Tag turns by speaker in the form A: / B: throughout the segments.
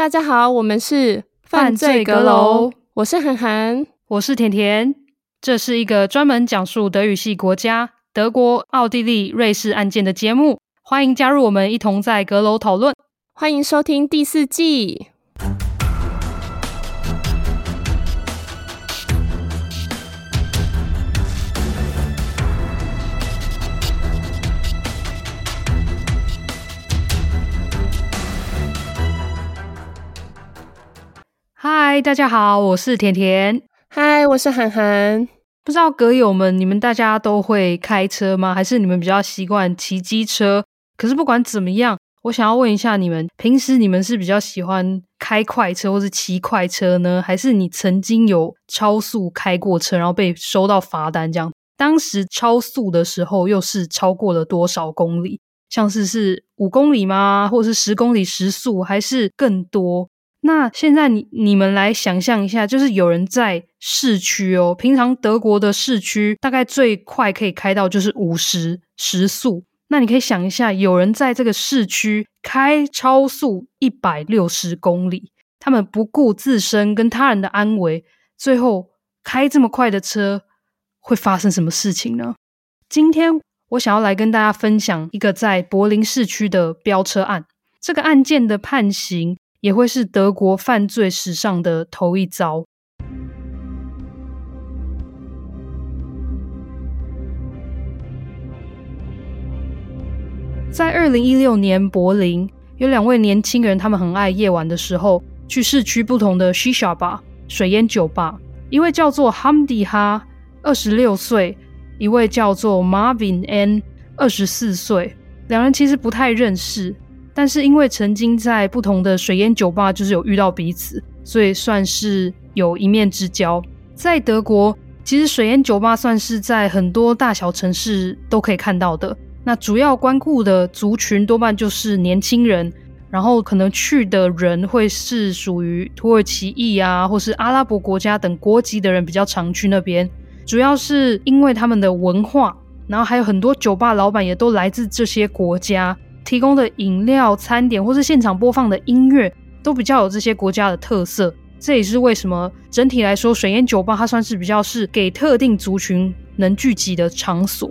A: 大家好，我们是犯罪阁楼，我是涵涵，
B: 我是甜甜。这是一个专门讲述德语系国家德国、奥地利、瑞士案件的节目，欢迎加入我们，一同在阁楼讨论。
A: 欢迎收听第四季。
B: 嗨，大家好，我是甜甜。
A: 嗨，我是涵涵。
B: 不知道阁友们，你们大家都会开车吗？还是你们比较习惯骑机车？可是不管怎么样，我想要问一下你们，平时你们是比较喜欢开快车，或是骑快车呢？还是你曾经有超速开过车，然后被收到罚单这样？当时超速的时候，又是超过了多少公里？像是是五公里吗？或是十公里时速，还是更多？那现在你你们来想象一下，就是有人在市区哦，平常德国的市区大概最快可以开到就是五十时速。那你可以想一下，有人在这个市区开超速一百六十公里，他们不顾自身跟他人的安危，最后开这么快的车，会发生什么事情呢？今天我想要来跟大家分享一个在柏林市区的飙车案，这个案件的判刑。也会是德国犯罪史上的头一遭。在二零一六年，柏林有两位年轻人，他们很爱夜晚的时候去市区不同的 shishaba 水烟酒吧。一位叫做 Hamdi Ha，二十六岁；一位叫做 Marvin N，二十四岁。两人其实不太认识。但是因为曾经在不同的水烟酒吧就是有遇到彼此，所以算是有一面之交。在德国，其实水烟酒吧算是在很多大小城市都可以看到的。那主要光顾的族群多半就是年轻人，然后可能去的人会是属于土耳其裔啊，或是阿拉伯国家等国籍的人比较常去那边。主要是因为他们的文化，然后还有很多酒吧老板也都来自这些国家。提供的饮料、餐点或是现场播放的音乐，都比较有这些国家的特色。这也是为什么整体来说，水烟酒吧它算是比较是给特定族群能聚集的场所。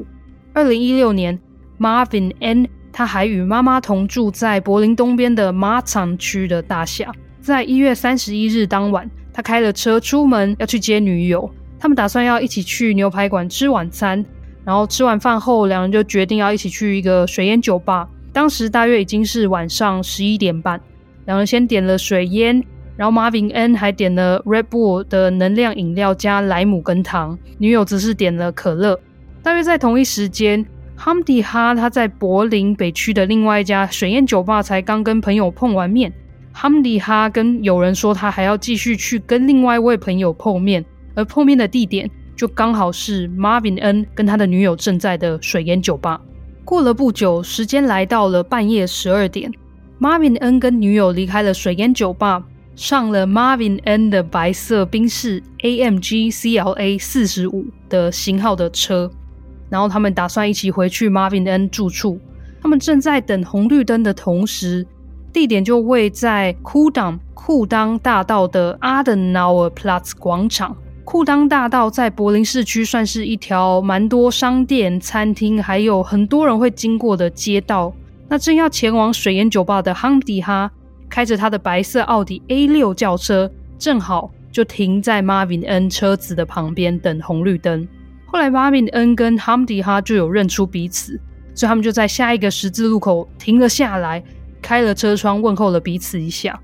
B: 二零一六年，Marvin N 他还与妈妈同住在柏林东边的 Marzahn 区的大厦。在一月三十一日当晚，他开了车出门要去接女友，他们打算要一起去牛排馆吃晚餐。然后吃完饭后，两人就决定要一起去一个水烟酒吧。当时大约已经是晚上十一点半，两人先点了水烟，然后 Marvin N 还点了 Red Bull 的能量饮料加莱姆跟糖，女友则是点了可乐。大约在同一时间，Hamdi Ha 他在柏林北区的另外一家水烟酒吧才刚跟朋友碰完面。Hamdi Ha 跟友人说他还要继续去跟另外一位朋友碰面，而碰面的地点就刚好是 Marvin N 跟他的女友正在的水烟酒吧。过了不久，时间来到了半夜十二点，Marvin N 跟女友离开了水烟酒吧，上了 Marvin N 的白色宾士 AMG CLA 四十五的型号的车，然后他们打算一起回去 Marvin N 住处。他们正在等红绿灯的同时，地点就位在库当库当大道的 Adenauer Platz 广场。库当大道在柏林市区算是一条蛮多商店、餐厅，还有很多人会经过的街道。那正要前往水烟酒吧的哈姆迪哈开着他的白色奥迪 A6 轿车，正好就停在 Marvin N 车子的旁边等红绿灯。后来 Marvin N 跟哈姆迪哈就有认出彼此，所以他们就在下一个十字路口停了下来，开了车窗问候了彼此一下。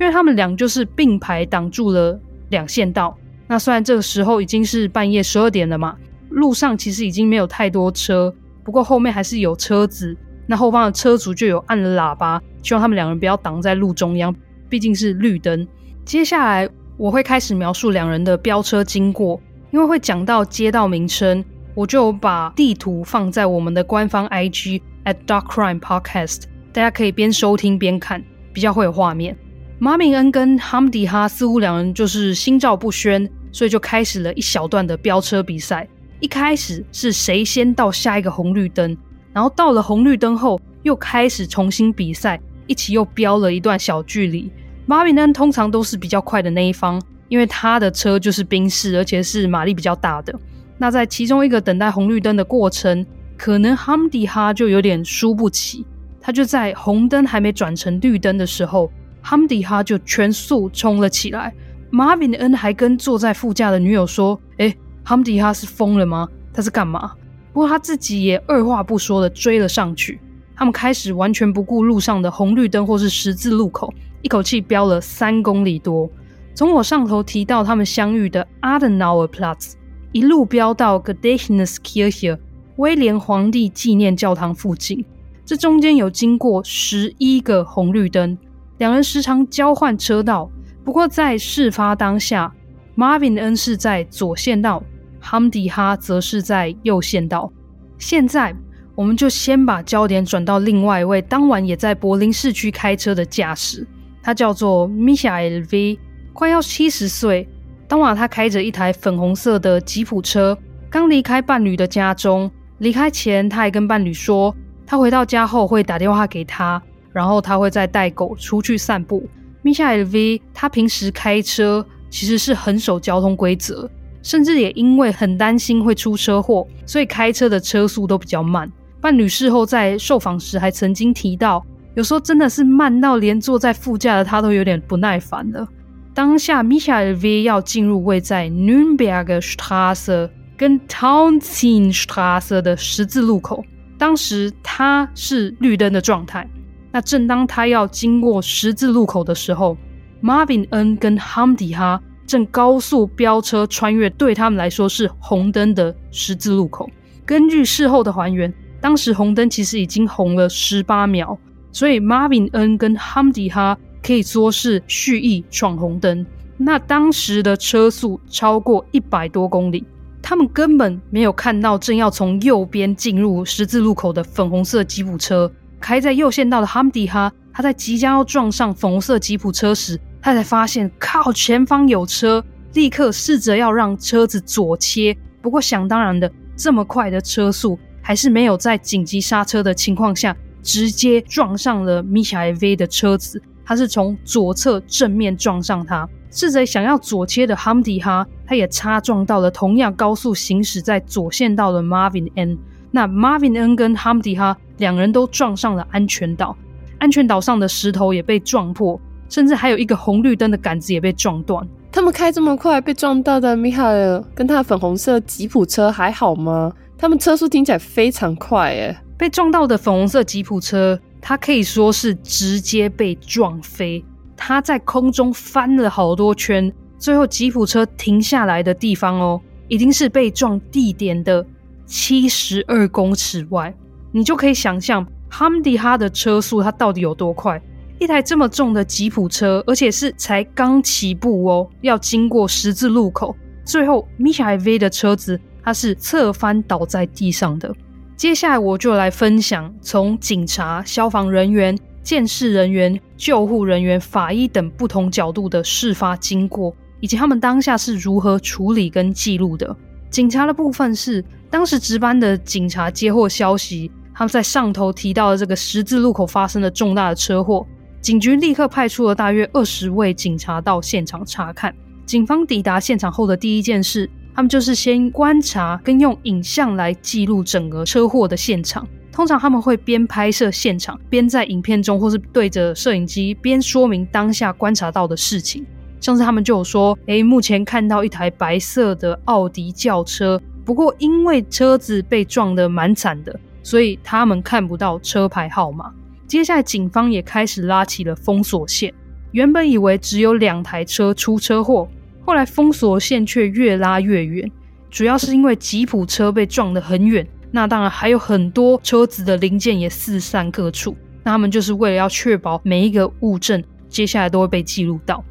B: 因为他们俩就是并排挡住了两线道。那虽然这个时候已经是半夜十二点了嘛，路上其实已经没有太多车，不过后面还是有车子。那后方的车主就有按了喇叭，希望他们两人不要挡在路中央，毕竟是绿灯。接下来我会开始描述两人的飙车经过，因为会讲到街道名称，我就把地图放在我们的官方 IG at Dark Crime Podcast，大家可以边收听边看，比较会有画面。Marvin N 跟哈姆迪哈似乎两人就是心照不宣。所以就开始了一小段的飙车比赛。一开始是谁先到下一个红绿灯，然后到了红绿灯后又开始重新比赛，一起又飙了一段小距离。马宾恩通常都是比较快的那一方，因为他的车就是宾士，而且是马力比较大的。那在其中一个等待红绿灯的过程，可能哈姆迪哈就有点输不起，他就在红灯还没转成绿灯的时候，哈姆迪哈就全速冲了起来。马宾恩还跟坐在副驾的女友说：“诶，哈姆迪哈是疯了吗？他是干嘛？”不过他自己也二话不说的追了上去。他们开始完全不顾路上的红绿灯或是十字路口，一口气飙了三公里多。从我上头提到他们相遇的 Adenauerplatz，一路飙到 Gedächtniskirche 威廉皇帝纪念教堂附近。这中间有经过十一个红绿灯，两人时常交换车道。不过在事发当下，Marvin 恩是在左线道，Hamdi 哈则是在右线道。现在。我们就先把焦点转到另外一位当晚也在柏林市区开车的驾驶，他叫做 Michael V，快要七十岁。当晚他开着一台粉红色的吉普车，刚离开伴侣的家中。离开前，他还跟伴侣说，他回到家后会打电话给他，然后他会再带狗出去散步。Michael V 他平时开车其实是很守交通规则，甚至也因为很担心会出车祸，所以开车的车速都比较慢。伴侣事后在受访时还曾经提到，有时候真的是慢到连坐在副驾的他都有点不耐烦了。当下，Michael V 要进入位在 Nürnberger Straße 跟 Townsend Straße 的十字路口，当时他是绿灯的状态。那正当他要经过十字路口的时候，Marvin N 跟 Hamdi 哈正高速飙车穿越对他们来说是红灯的十字路口。根据事后的还原。当时红灯其实已经红了十八秒，所以 Marvin N 跟 Hamdi 哈可以说是蓄意闯红灯。那当时的车速超过一百多公里，他们根本没有看到正要从右边进入十字路口的粉红色吉普车。开在右线道的 Hamdi 哈，他在即将要撞上粉红色吉普车时，他才发现靠前方有车，立刻试着要让车子左切。不过想当然的，这么快的车速。还是没有在紧急刹车的情况下，直接撞上了米夏埃 V 的车子。他是从左侧正面撞上他，试着想要左切的哈姆迪哈，他也擦撞到了同样高速行驶在左线道的 Marvin N。那 Marvin N 跟哈姆迪哈两人都撞上了安全岛，安全岛上的石头也被撞破，甚至还有一个红绿灯的杆子也被撞断。
A: 他们开这么快，被撞到的米哈尔跟他的粉红色吉普车还好吗？他们车速听起来非常快，诶，
B: 被撞到的粉红色吉普车，它可以说是直接被撞飞。它在空中翻了好多圈，最后吉普车停下来的地方哦，已经是被撞地点的七十二公尺外。你就可以想象哈姆迪哈的车速它到底有多快。一台这么重的吉普车，而且是才刚起步哦，要经过十字路口，最后米夏埃 V 的车子。它是侧翻倒在地上的。接下来我就来分享从警察、消防人员、鉴识人员、救护人员、法医等不同角度的事发经过，以及他们当下是如何处理跟记录的。警察的部分是，当时值班的警察接获消息，他们在上头提到的这个十字路口发生了重大的车祸，警局立刻派出了大约二十位警察到现场查看。警方抵达现场后的第一件事。他们就是先观察跟用影像来记录整个车祸的现场。通常他们会边拍摄现场，边在影片中或是对着摄影机边说明当下观察到的事情。像是他们就有说：“诶，目前看到一台白色的奥迪轿车，不过因为车子被撞得蛮惨的，所以他们看不到车牌号码。”接下来警方也开始拉起了封锁线。原本以为只有两台车出车祸。后来封锁线却越拉越远，主要是因为吉普车被撞得很远，那当然还有很多车子的零件也四散各处。那他们就是为了要确保每一个物证接下来都会被记录到。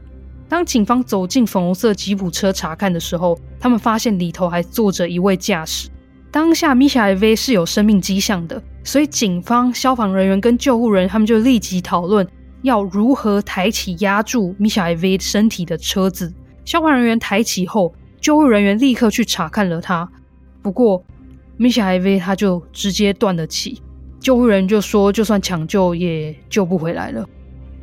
B: 当警方走进粉红色吉普车查看的时候，他们发现里头还坐着一位驾驶。当下米夏埃 V 是有生命迹象的，所以警方、消防人员跟救护人他们就立即讨论要如何抬起压住米夏埃 V 身体的车子。消防人员抬起后，救护人员立刻去查看了他。不过，米夏埃 V 他就直接断了气。救护人就说，就算抢救也救不回来了。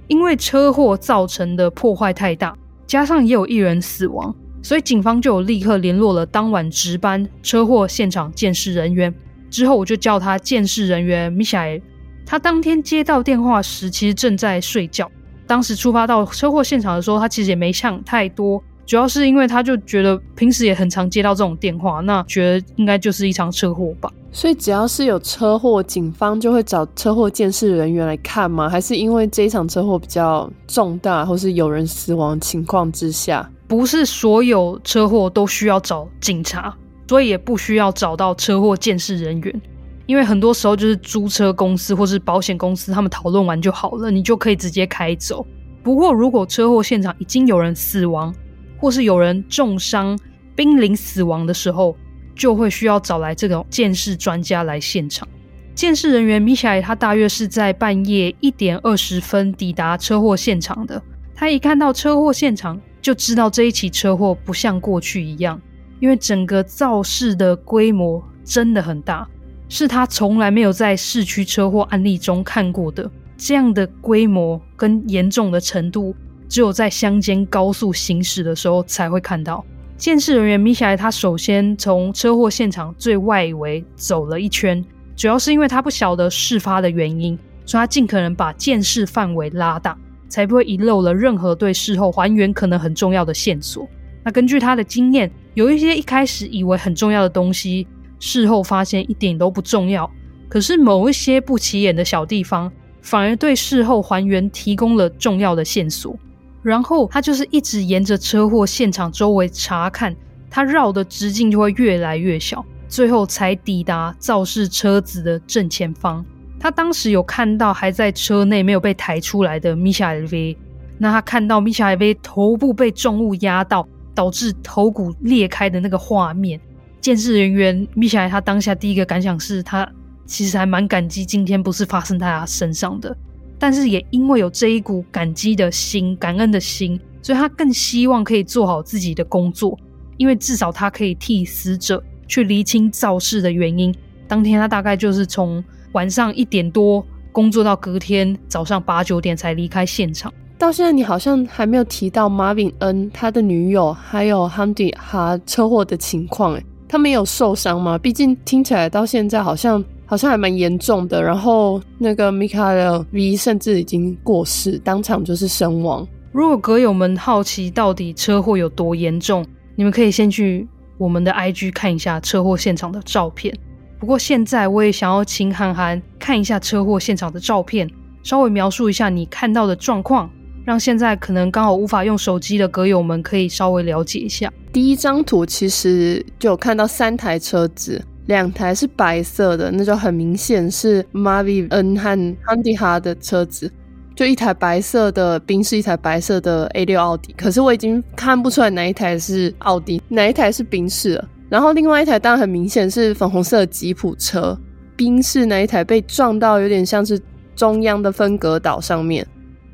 B: 因为车祸造成的破坏太大，加上也有一人死亡，所以警方就有立刻联络了当晚值班车祸现场鉴识人员。之后我就叫他鉴识人员米歇尔。他当天接到电话时，其实正在睡觉。当时出发到车祸现场的时候，他其实也没想太多，主要是因为他就觉得平时也很常接到这种电话，那觉得应该就是一场车祸吧。
A: 所以只要是有车祸，警方就会找车祸鉴识人员来看吗？还是因为这一场车祸比较重大，或是有人死亡情况之下？
B: 不是所有车祸都需要找警察，所以也不需要找到车祸鉴识人员。因为很多时候就是租车公司或是保险公司，他们讨论完就好了，你就可以直接开走。不过，如果车祸现场已经有人死亡，或是有人重伤、濒临死亡的时候，就会需要找来这种鉴识专家来现场。鉴识人员米夏尔他大约是在半夜一点二十分抵达车祸现场的。他一看到车祸现场，就知道这一起车祸不像过去一样，因为整个肇事的规模真的很大。是他从来没有在市区车祸案例中看过的这样的规模跟严重的程度，只有在乡间高速行驶的时候才会看到。鉴识人员米夏尔他首先从车祸现场最外围走了一圈，主要是因为他不晓得事发的原因，所以他尽可能把鉴识范围拉大，才不会遗漏了任何对事后还原可能很重要的线索。那根据他的经验，有一些一开始以为很重要的东西。事后发现一点都不重要，可是某一些不起眼的小地方，反而对事后还原提供了重要的线索。然后他就是一直沿着车祸现场周围查看，他绕的直径就会越来越小，最后才抵达肇事车子的正前方。他当时有看到还在车内没有被抬出来的米夏尔 V，那他看到米夏尔 V 头部被重物压到，导致头骨裂开的那个画面。鉴识人员米夏尔他当下第一个感想是他其实还蛮感激今天不是发生在他身上的，但是也因为有这一股感激的心、感恩的心，所以他更希望可以做好自己的工作，因为至少他可以替死者去厘清肇事的原因。当天他大概就是从晚上一点多工作到隔天早上八九点才离开现场。
A: 到现在你好像还没有提到 Marvin N 他的女友还有 Hamdi 哈车祸的情况诶。他没有受伤吗？毕竟听起来到现在好像好像还蛮严重的。然后那个 Mikhail V 甚至已经过世，当场就是身亡。
B: 如果歌友们好奇到底车祸有多严重，你们可以先去我们的 IG 看一下车祸现场的照片。不过现在我也想要请韩寒看一下车祸现场的照片，稍微描述一下你看到的状况。让现在可能刚好无法用手机的歌友们可以稍微了解一下。
A: 第一张图其实就有看到三台车子，两台是白色的，那就很明显是 Marvin 和 Hamdi 哈的车子。就一台白色的宾士，一台白色的 A6 奥迪。可是我已经看不出来哪一台是奥迪，哪一台是宾士了。然后另外一台当然很明显是粉红色吉普车，宾士那一台被撞到有点像是中央的分隔岛上面。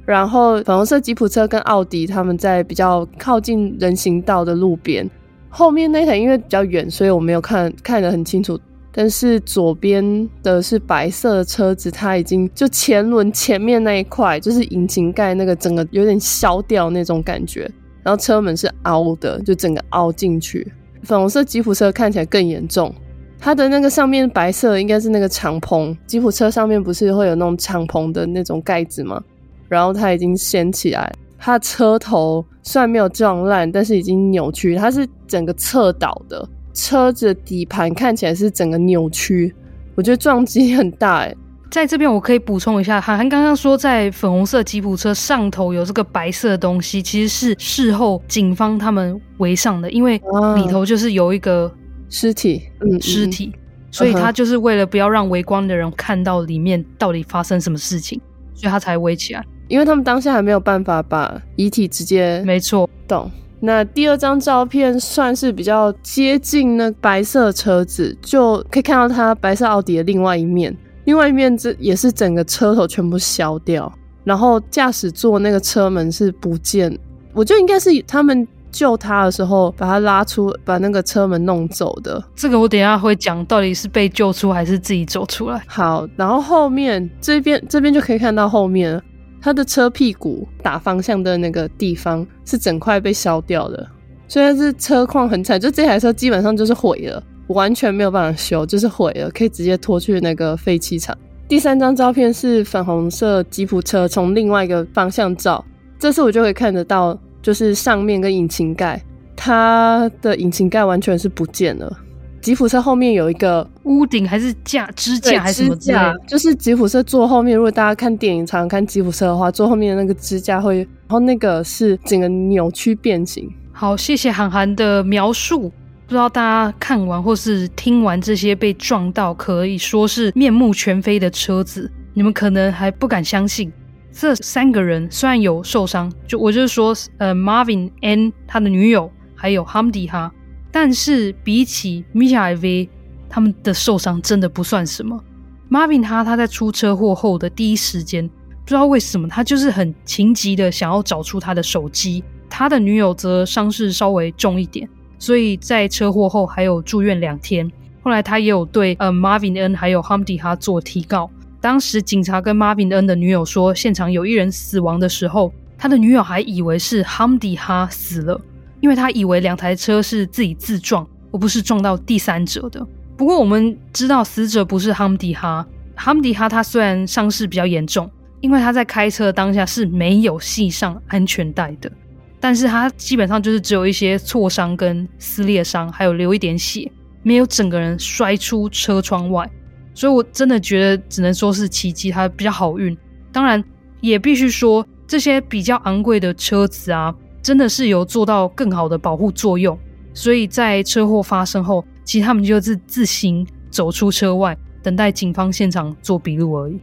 A: 然后粉红色吉普车跟奥迪他们在比较靠近人行道的路边，后面那台因为比较远，所以我没有看看得很清楚。但是左边的是白色的车子，它已经就前轮前面那一块，就是引擎盖那个整个有点削掉那种感觉。然后车门是凹的，就整个凹进去。粉红色吉普车看起来更严重，它的那个上面白色应该是那个敞篷，吉普车上面不是会有那种敞篷的那种盖子吗？然后它已经掀起来，它的车头虽然没有撞烂，但是已经扭曲，它是整个侧倒的，车子的底盘看起来是整个扭曲，我觉得撞击很大哎。
B: 在这边我可以补充一下，韩寒刚刚说在粉红色吉普车上头有这个白色的东西，其实是事后警方他们围上的，因为里头就是有一个
A: 尸体，嗯，
B: 尸体，所以他就是为了不要让围观的人看到里面到底发生什么事情，所以他才围起来。
A: 因为他们当下还没有办法把遗体直接，
B: 没错，
A: 懂。那第二张照片算是比较接近那白色车子，就可以看到它白色奥迪的另外一面，另外一面这也是整个车头全部削掉，然后驾驶座那个车门是不见，我觉得应该是他们救他的时候把他拉出，把那个车门弄走的。
B: 这个我等一下会讲，到底是被救出还是自己走出来。
A: 好，然后后面这边这边就可以看到后面了。他的车屁股打方向的那个地方是整块被烧掉的，虽然是车况很惨，就这台车基本上就是毁了，完全没有办法修，就是毁了，可以直接拖去那个废弃场。第三张照片是粉红色吉普车从另外一个方向照，这次我就可以看得到，就是上面跟引擎盖，它的引擎盖完全是不见了。吉普车后面有一个
B: 屋顶还是架支架还是什么支架？
A: 就是吉普车坐后面，如果大家看电影常常看吉普车的话，坐后面的那个支架会，然后那个是整个扭曲变形。
B: 好，谢谢韩寒的描述。不知道大家看完或是听完这些被撞到可以说是面目全非的车子，你们可能还不敢相信，这三个人虽然有受伤，就我就是说，呃，Marvin N 他的女友还有 Hamdi 哈，但是比起 Misha V 他们的受伤真的不算什么。Marvin 他他在出车祸后的第一时间，不知道为什么他就是很情急的想要找出他的手机，他的女友则伤势稍微重一点。所以在车祸后还有住院两天，后来他也有对呃 Marvin N 还有 Hamdi 哈做提告。当时警察跟 Marvin N 的女友说，现场有一人死亡的时候，他的女友还以为是 Hamdi 哈死了，因为他以为两台车是自己自撞，而不是撞到第三者的。不过我们知道死者不是哈姆迪哈哈姆迪哈他虽然伤势比较严重，因为他在开车当下是没有系上安全带的。但是他基本上就是只有一些挫伤跟撕裂伤，还有流一点血，没有整个人摔出车窗外，所以我真的觉得只能说是奇迹，他比较好运。当然也必须说，这些比较昂贵的车子啊，真的是有做到更好的保护作用，所以在车祸发生后，其实他们就是自行走出车外，等待警方现场做笔录而已。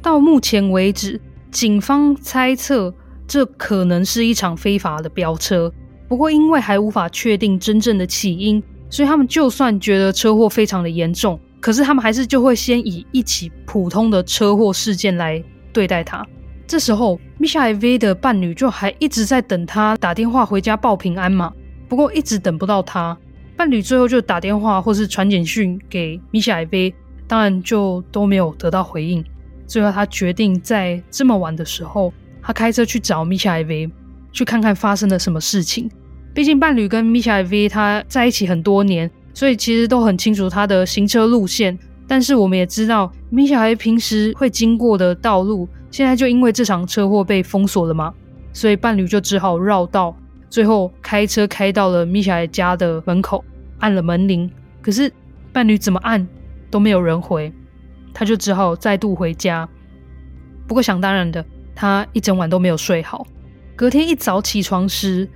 B: 到目前为止，警方猜测。这可能是一场非法的飙车，不过因为还无法确定真正的起因，所以他们就算觉得车祸非常的严重，可是他们还是就会先以一起普通的车祸事件来对待他。这时候，Misha V 的伴侣就还一直在等他打电话回家报平安嘛，不过一直等不到他，伴侣最后就打电话或是传简讯给 Misha V，当然就都没有得到回应。最后他决定在这么晚的时候。他开车去找 Misha V，去看看发生了什么事情。毕竟伴侣跟 Misha V 他在一起很多年，所以其实都很清楚他的行车路线。但是我们也知道，Misha V 平时会经过的道路，现在就因为这场车祸被封锁了嘛，所以伴侣就只好绕道，最后开车开到了 Misha V 家的门口，按了门铃。可是伴侣怎么按都没有人回，他就只好再度回家。不过想当然的。他一整晚都没有睡好。隔天一早起床时，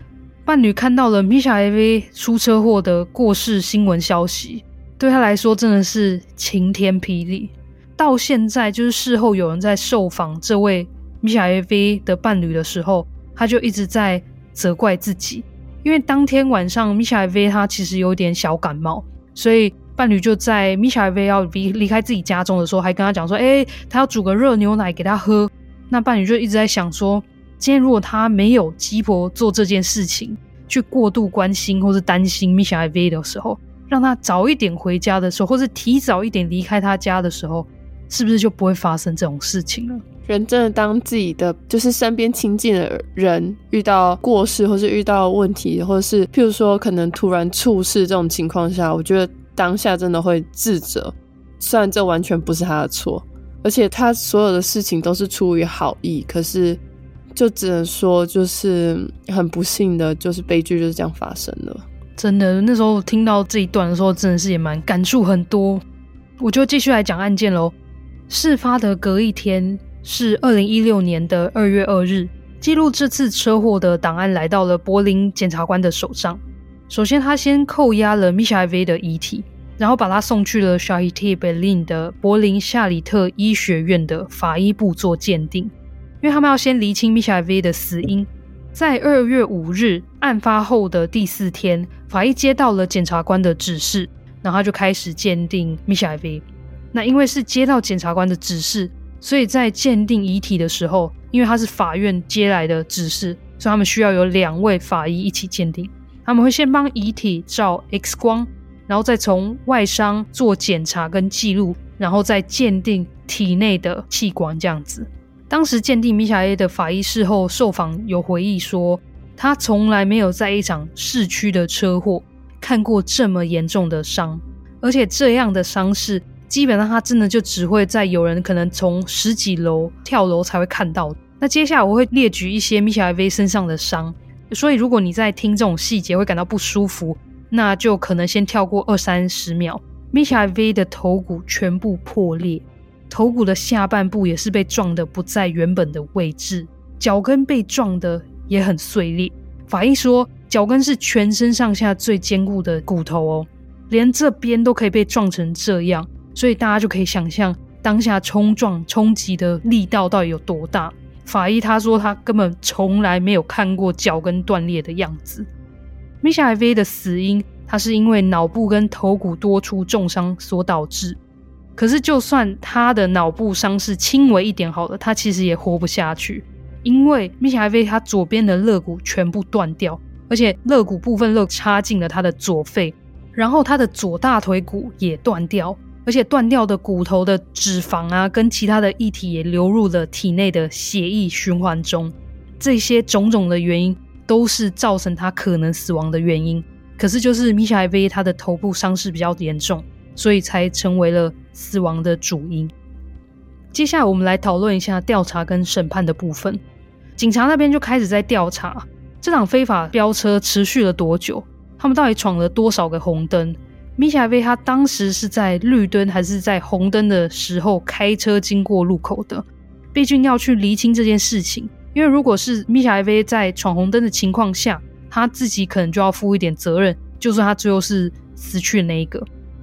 B: 伴侣看到了 Misha V 出车祸的过世新闻消息，对他来说真的是晴天霹雳。到现在，就是事后有人在受访这位 Misha V 的伴侣的时候，他就一直在责怪自己，因为当天晚上 Misha V 他其实有点小感冒，所以伴侣就在 Misha V 要离离开自己家中的时候，还跟他讲说：“哎，他要煮个热牛奶给他喝。”那伴侣就一直在想说，今天如果他没有鸡婆做这件事情，去过度关心或是担心 Misha V 的时候，让他早一点回家的时候，或是提早一点离开他家的时候，是不是就不会发生这种事情了？
A: 人真的当自己的就是身边亲近的人遇到过世，或是遇到问题，或者是譬如说可能突然猝死这种情况下，我觉得当下真的会自责，虽然这完全不是他的错。而且他所有的事情都是出于好意，可是就只能说，就是很不幸的，就是悲剧就是这样发生了。
B: 真的，那时候听到这一段的时候，真的是也蛮感触很多。我就继续来讲案件喽。事发的隔一天是二零一六年的二月二日，记录这次车祸的档案来到了柏林检察官的手上。首先，他先扣押了 Misha V 的遗体。然后把他送去了 Charité Berlin 的柏林夏里特医学院的法医部做鉴定，因为他们要先厘清 Misha V 的死因。在二月五日案发后的第四天，法医接到了检察官的指示，然后他就开始鉴定 Misha V。那因为是接到检察官的指示，所以在鉴定遗体的时候，因为他是法院接来的指示，所以他们需要有两位法医一起鉴定。他们会先帮遗体照 X 光。然后再从外伤做检查跟记录，然后再鉴定体内的器官这样子。当时鉴定米小 A 的法医事后受访有回忆说，他从来没有在一场市区的车祸看过这么严重的伤，而且这样的伤势基本上他真的就只会在有人可能从十几楼跳楼才会看到。那接下来我会列举一些米夏 A 身上的伤，所以如果你在听这种细节会感到不舒服，那就可能先跳过二三十秒。米夏 A 的头骨全部破裂。头骨的下半部也是被撞得不在原本的位置，脚跟被撞得也很碎裂。法医说，脚跟是全身上下最坚固的骨头哦，连这边都可以被撞成这样，所以大家就可以想象当下冲撞冲击的力道到底有多大。法医他说，他根本从来没有看过脚跟断裂的样子。米夏 V 的死因，他是因为脑部跟头骨多处重伤所导致。可是，就算他的脑部伤势轻微一点好了，他其实也活不下去，因为米夏 V 他左边的肋骨全部断掉，而且肋骨部分又插进了他的左肺，然后他的左大腿骨也断掉，而且断掉的骨头的脂肪啊，跟其他的液体也流入了体内的血液循环中，这些种种的原因都是造成他可能死亡的原因。可是，就是米夏 V 他的头部伤势比较严重。所以才成为了死亡的主因。接下来，我们来讨论一下调查跟审判的部分。警察那边就开始在调查这场非法飙车持续了多久，他们到底闯了多少个红灯？米夏 V 他当时是在绿灯还是在红灯的时候开车经过路口的？毕竟要去厘清这件事情，因为如果是米夏 V 在闯红灯的情况下，他自己可能就要负一点责任，就算他最后是死去的那一个。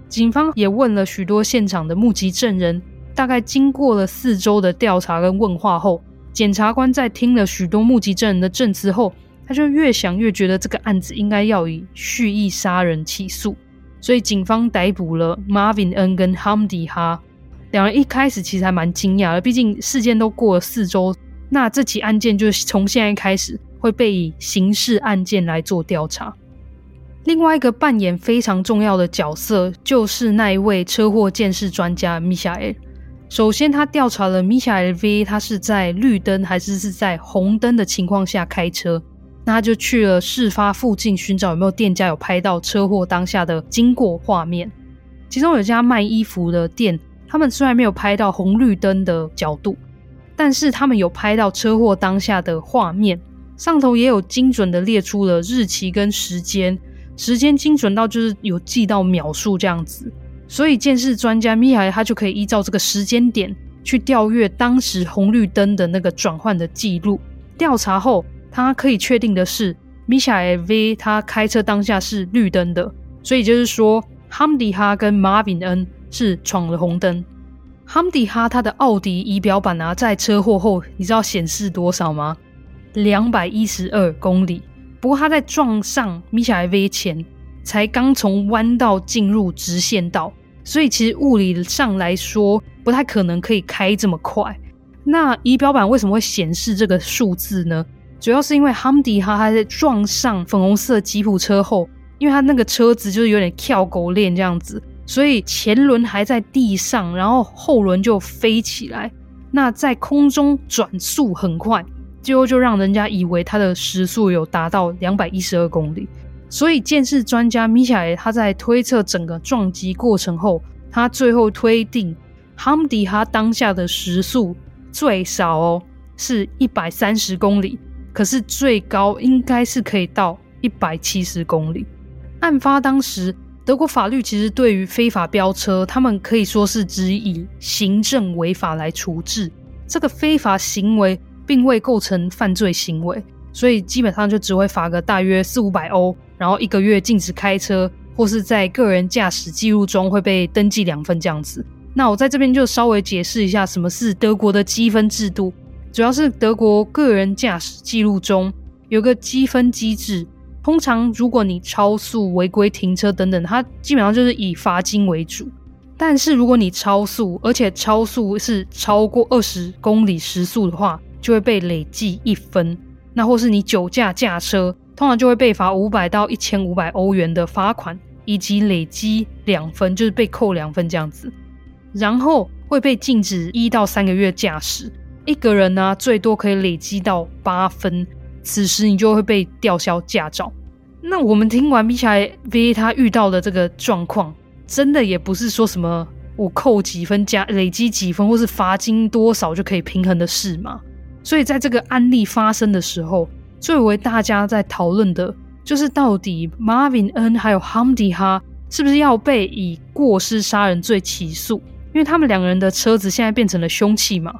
B: 警方也问了许多现场的目击证人，大概经过了四周的调查跟问话后，检察官在听了许多目击证人的证词后，他就越想越觉得这个案子应该要以蓄意杀人起诉，所以警方逮捕了 Marvin N 跟 Hamdi 哈两人。一开始其实还蛮惊讶的，毕竟事件都过了四周，那这起案件就从现在开始会被以刑事案件来做调查。另外一个扮演非常重要的角色，就是那一位车祸鉴识专家米夏 L。首先，他调查了米夏 L V，他是在绿灯还是是在红灯的情况下开车。那他就去了事发附近寻找有没有店家有拍到车祸当下的经过画面。其中有家卖衣服的店，他们虽然没有拍到红绿灯的角度，但是他们有拍到车祸当下的画面，上头也有精准的列出了日期跟时间。时间精准到就是有记到秒数这样子，所以鉴识专家米夏他就可以依照这个时间点去调阅当时红绿灯的那个转换的记录。调查后，他可以确定的是，米夏 V 他开车当下是绿灯的，所以就是说，哈姆迪哈跟马宾恩是闯了红灯。哈姆迪哈他的奥迪仪表板啊，在车祸后，你知道显示多少吗？两百一十二公里。不过他在撞上米夏 V 前，才刚从弯道进入直线道，所以其实物理上来说不太可能可以开这么快。那仪表板为什么会显示这个数字呢？主要是因为哈姆迪哈他在撞上粉红色吉普车后，因为他那个车子就是有点跳狗链这样子，所以前轮还在地上，然后后轮就飞起来，那在空中转速很快。最后就让人家以为他的时速有达到两百一十二公里，所以鉴识专家米夏尔他在推测整个撞击过程后，他最后推定哈姆迪哈当下的时速最少哦是一百三十公里，可是最高应该是可以到一百七十公里。案发当时，德国法律其实对于非法飙车，他们可以说是只以行政违法来处置这个非法行为。并未构成犯罪行为，所以基本上就只会罚个大约四五百欧，然后一个月禁止开车，或是在个人驾驶记录中会被登记两分这样子。那我在这边就稍微解释一下什么是德国的积分制度，主要是德国个人驾驶记录中有个积分机制。通常如果你超速、违规停车等等，它基本上就是以罚金为主。但是如果你超速，而且超速是超过二十公里时速的话，就会被累计一分，那或是你酒驾驾车，通常就会被罚五百到一千五百欧元的罚款，以及累积两分，就是被扣两分这样子。然后会被禁止一到三个月驾驶，一个人呢、最多可以累积到八分，此时你就会被吊销驾照。那我们听完 Michael 他遇到的这个状况，真的也不是说什么我扣几分加累积几分，或是罚金多少就可以平衡的事嘛。所以在这个案例发生的时候，最为大家在讨论的就是到底 Marvin N 还有 Hamdi 哈是不是要被以过失杀人罪起诉？因为他们两个人的车子现在变成了凶器嘛，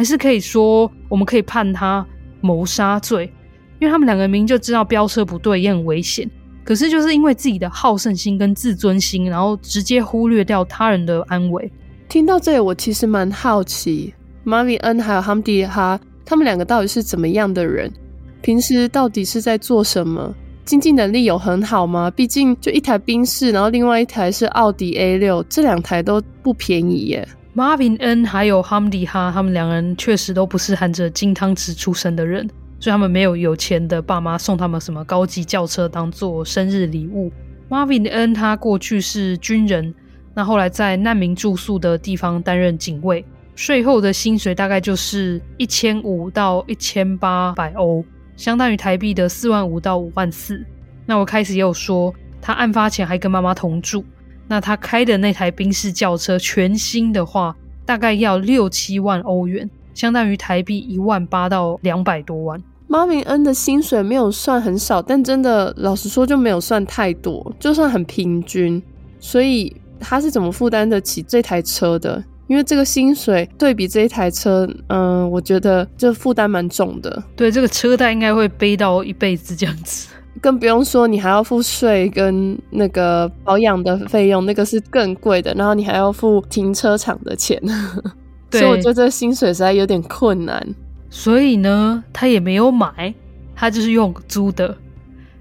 B: 还是可以说我们可以判他谋杀罪？因为他们两个明明就知道飙车不对，也很危险，可是就是因为自己的好胜心跟自尊心，然后直接忽略掉他人的安危。
A: 听到这里，我其实蛮好奇，Marvin N 还有 Hamdi 哈他们两个到底是怎么样的人？平时到底是在做什么？经济能力有很好吗？毕竟就一台宾士，然后另外一台是奥迪 A 六，这两台都不便宜耶。
B: Marvin N 还有 Hamdi 哈，他们两人确实都不是含着金汤匙出生的人，所以他们没有有钱的爸妈送他们什么高级轿车当做生日礼物。Marvin N 他过去是军人，那后来在难民住宿的地方担任警卫，税后的薪水大概就是一千五到一千八百欧。相当于台币的四万五到五万四。那我开始也有说，他案发前还跟妈妈同住。那他开的那台宾士轿车全新的话，大概要六七万欧元，相当于台币一万八到两百多万。
A: Marvin N 的薪水没有算很少，但真的老实说就没有算太多，就算很平均。所以他是怎么负担得起这台车的？因为这个薪水对比这一台车，嗯、呃，我觉得这负担蛮重的。
B: 对，这个车贷应该会背到一辈子这样子。
A: 更不用说你还要付税跟那个保养的费用，那个是更贵的。然后你还要付停车场的钱，
B: 对，
A: 所以我觉得这薪水实在有点困难。
B: 所以呢，他也没有买，他就是用租的，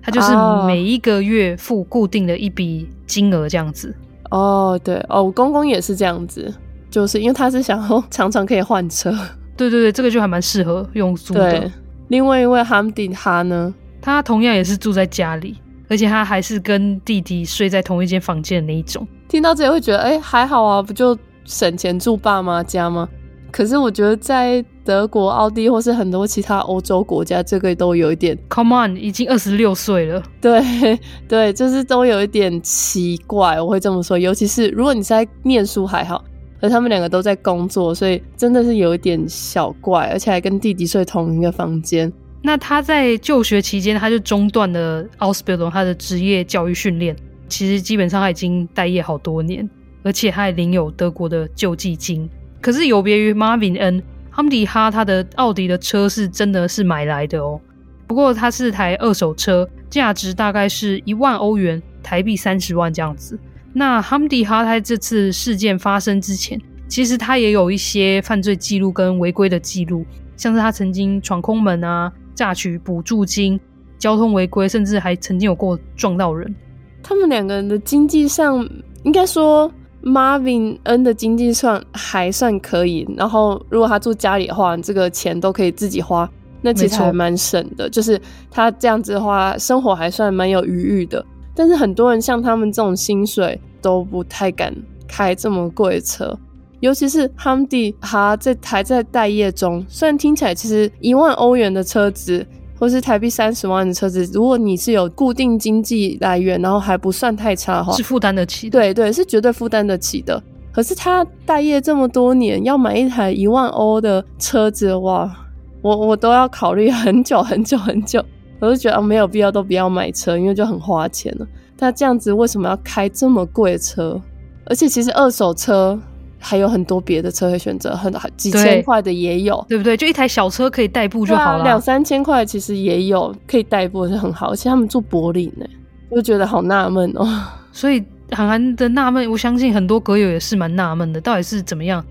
B: 他就是每一个月付固定的一笔金额这样子。
A: 哦，对哦，我公公也是这样子。就是因为他是想要常常可以换车，
B: 对对对，这个就还蛮适合用租的。
A: 对，另外一位 Hamdi 哈呢，
B: 他同样也是住在家里，而且他还是跟弟弟睡在同一间房间的那一种。
A: 听到这里会觉得，哎、欸，还好啊，不就省钱住爸妈家吗？可是我觉得在德国、奥地利或是很多其他欧洲国家，这个都有一点
B: ，Come on，已经二十六岁了。
A: 对 对，就是都有一点奇怪，我会这么说。尤其是如果你是在念书还好。而他们两个都在工作，所以真的是有一点小怪，而且还跟弟弟睡同一个房间。
B: 那他在就学期间，他就中断了奥斯皮隆他的职业教育训练。其实基本上他已经待业好多年，而且他还领有德国的救济金。可是有别于 Marvin N，Hamdi 哈他的奥迪的车是真的是买来的哦。不过它是台二手车，价值大概是一万欧元，台币三十万这样子。那哈姆迪哈在这次事件发生之前，其实他也有一些犯罪记录跟违规的记录，像是他曾经闯空门啊、诈取补助金、交通违规，甚至还曾经有过撞到人。
A: 他们两个人的经济上，应该说 Marvin N 的经济上还算可以。然后如果他住家里的话，这个钱都可以自己花，那其实还蛮省的。就是他这样子的话，生活还算蛮有余裕的。但是很多人像他们这种薪水都不太敢开这么贵的车，尤其是 Hamdi 哈在还在待业中。虽然听起来其实一万欧元的车子，或是台币三十万的车子，如果你是有固定经济来源，然后还不算太差的话，
B: 是负担得起。
A: 对对，是绝对负担得起的。可是他待业这么多年，要买一台一万欧的车子，哇，我我都要考虑很久很久很久。我就觉得啊，没有必要都不要买车，因为就很花钱了。他这样子为什么要开这么贵的车？而且其实二手车还有很多别的车可以选择，很几千块的也有，
B: 对不对？就一台小车可以代步就好了，
A: 两三千块其实也有可以代步，是很好。而且他们住柏林呢，我就觉得好纳闷哦。
B: 所以韩寒的纳闷，我相信很多歌友也是蛮纳闷的，到底是怎么样？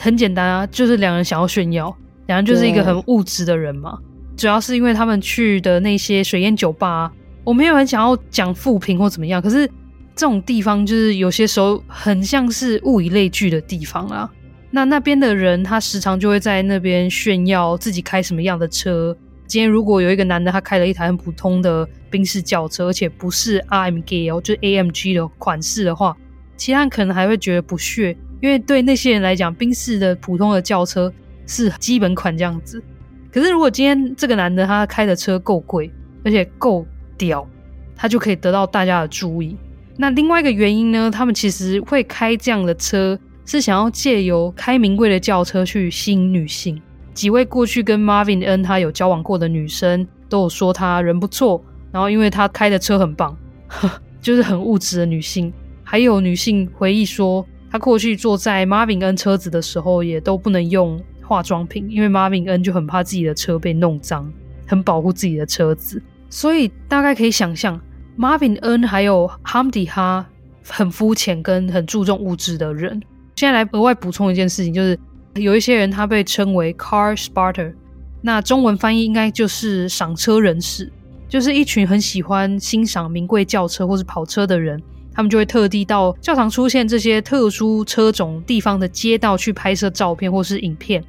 B: 很简单啊，就是两人想要炫耀，两人就是一个很物质的人嘛。主要是因为他们去的那些水烟酒吧啊，我没有很想要讲负评或怎么样，可是这种地方就是有些时候很像是物以类聚的地方啊。那那边的人他时常就会在那边炫耀自己开什么样的车。今天如果有一个男的他开了一台很普通的宾士轿车，而且不是 R M G 哦，就 AMG 的款式的话，其他人可能还会觉得不屑，因为对那些人来讲，宾士的普通的轿车。是基本款这样子。可是如果今天这个男的他开的车够贵，而且够屌，他就可以得到大家的注意。那另外一个原因呢，他们其实会开这样的车，是想要借由开名贵的轿车去吸引女性。几位过去跟 Marvin N 他有交往过的女生都有说他人不错，然后因为他开的车很棒，呵，就是很物质的女性。还有女性回忆说，她过去坐在 Marvin N 车子的时候，也都不能用化妆品，因为 Marvin N 就很怕自己的车被弄脏，很保护自己的车子。所以大概可以想象，Marvin N 还有 Hamdi 哈很肤浅跟很注重物质的人。现在来额外补充一件事情，就是。有一些人他被称为 car spotter，那中文翻译应该就是赏车人士，就是一群很喜欢欣赏名贵轿车或是跑车的人，他们就会特地到较常出现这些特殊车种地方的街道去拍摄照片或是影片。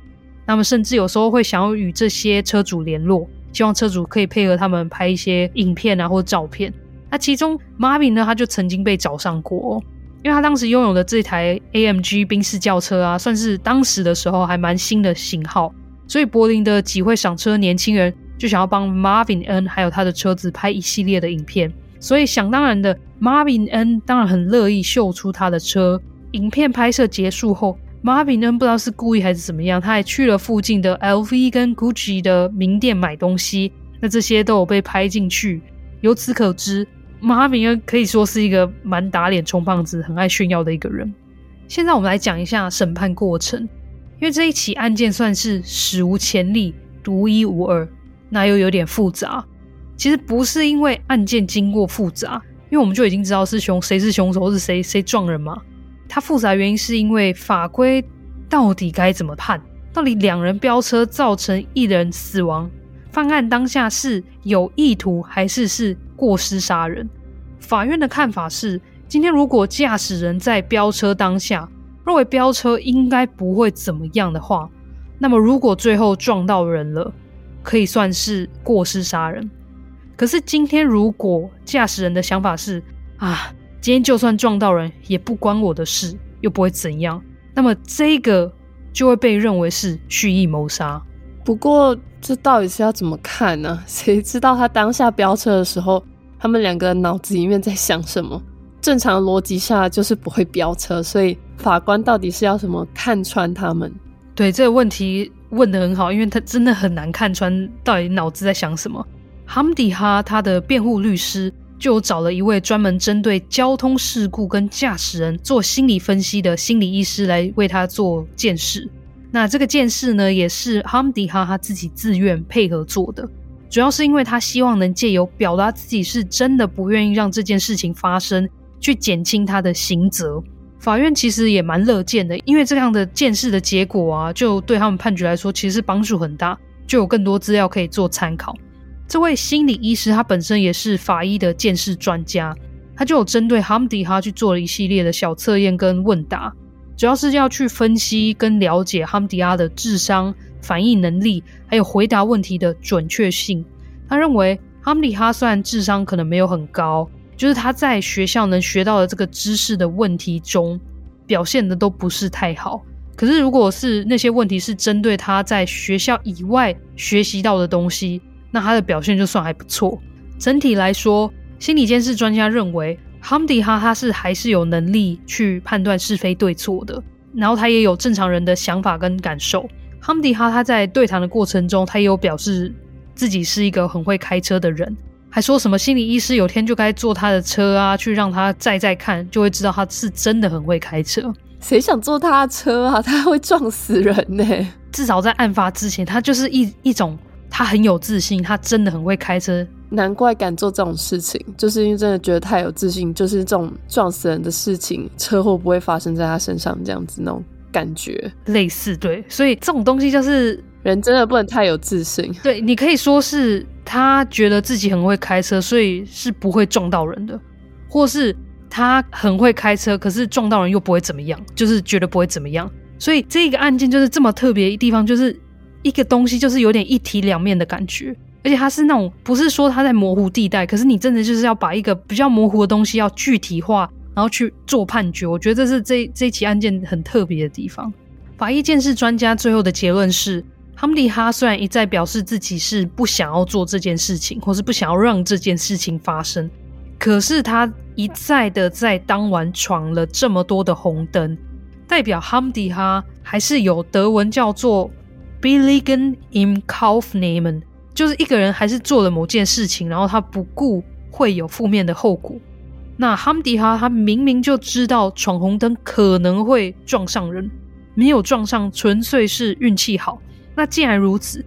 B: 那么甚至有时候会想要与这些车主联络，希望车主可以配合他们拍一些影片啊或照片。那其中 Marvin 呢，他就曾经被找上过。因为他当时拥有的这台 AMG 宾士轿车啊，算是当时的时候还蛮新的型号，所以柏林的几位赏车年轻人就想要帮 Marvin N 还有他的车子拍一系列的影片，所以想当然的，Marvin N 当然很乐意秀出他的车。影片拍摄结束后，Marvin N 不知道是故意还是怎么样，他还去了附近的 LV 跟 Gucci 的名店买东西，那这些都有被拍进去。由此可知。Marvin N 可以说是一个蛮打脸充胖子、很爱炫耀的一个人。现在我们来讲一下审判过程，因为这一起案件算是史无前例、独一无二，那又有点复杂。其实不是因为案件经过复杂，因为我们就已经知道是凶谁是凶手，是谁谁撞人嘛。它复杂原因是因为法规到底该怎么判？到底两人飙车造成一人死亡，犯案当下是有意图还是是？过失杀人，法院的看法是：今天如果驾驶人在飙车当下认为飙车应该不会怎么样的话，那么如果最后撞到人了，可以算是过失杀人。可是今天如果驾驶人的想法是啊，今天就算撞到人也不关我的事，又不会怎样，那么这个就会被认为是蓄意谋杀。
A: 不过，这到底是要怎么看呢？谁知道他当下飙车的时候，他们两个脑子里面在想什么？正常逻辑下就是不会飙车，所以法官到底是要什么看穿他们？
B: 对，这个问题问得很好，因为他真的很难看穿到底脑子在想什么。哈姆迪哈他的辩护律师就找了一位专门针对交通事故跟驾驶人做心理分析的心理医师来为他做鉴识。那这个件事呢，也是哈姆迪哈他自己自愿配合做的，主要是因为他希望能借由表达自己是真的不愿意让这件事情发生，去减轻他的刑责。法院其实也蛮乐见的，因为这样的鉴识的结果啊，就对他们判决来说其实帮助很大，就有更多资料可以做参考。这位心理医师他本身也是法医的鉴识专家，他就有针对哈姆迪哈去做了一系列的小测验跟问答。主要是要去分析跟了解哈姆迪哈的智商、反应能力，还有回答问题的准确性。他认为哈姆迪哈虽然智商可能没有很高，就是他在学校能学到的这个知识的问题中表现的都不是太好。可是如果是那些问题是针对他在学校以外学习到的东西，那他的表现就算还不错。整体来说，心理监视专家认为。哈姆迪哈他是还是有能力去判断是非对错的，然后他也有正常人的想法跟感受。哈姆迪哈他在对谈的过程中，他也有表示自己是一个很会开车的人，还说什么心理医师有天就该坐他的车啊，去让他载载看，就会知道他是真的很会开车。
A: 谁想坐他的车啊？他会撞死人呢。
B: 至少在案发之前，他就是一一种他很有自信，他真的很会开车。
A: 难怪敢做这种事情，就是因为真的觉得太有自信，就是这种撞死人的事情，车祸不会发生在他身上这样子那种感觉，
B: 类似对，所以这种东西就是
A: 人真的不能太有自信。
B: 对，你可以说是他觉得自己很会开车，所以是不会撞到人的，或是他很会开车，可是撞到人又不会怎么样，就是觉得不会怎么样。所以这个案件就是这么特别的地方，就是一个东西就是有点一体两面的感觉。而且它是那种不是说它在模糊地带，可是你真的就是要把一个比较模糊的东西要具体化，然后去做判决。我觉得这是这这起案件很特别的地方。法医鉴识专家最后的结论是，哈姆迪哈虽然一再表示自己是不想要做这件事情，或是不想要让这件事情发生，可是他一再的在当晚闯了这么多的红灯，代表哈姆迪哈还是有德文叫做 billigen im Kauf-nehmen，就是一个人还是做了某件事情，然后他不顾会有负面的后果。那哈姆迪哈他明明就知道闯红灯可能会撞上人。没有撞上，纯粹是运气好。那既然如此，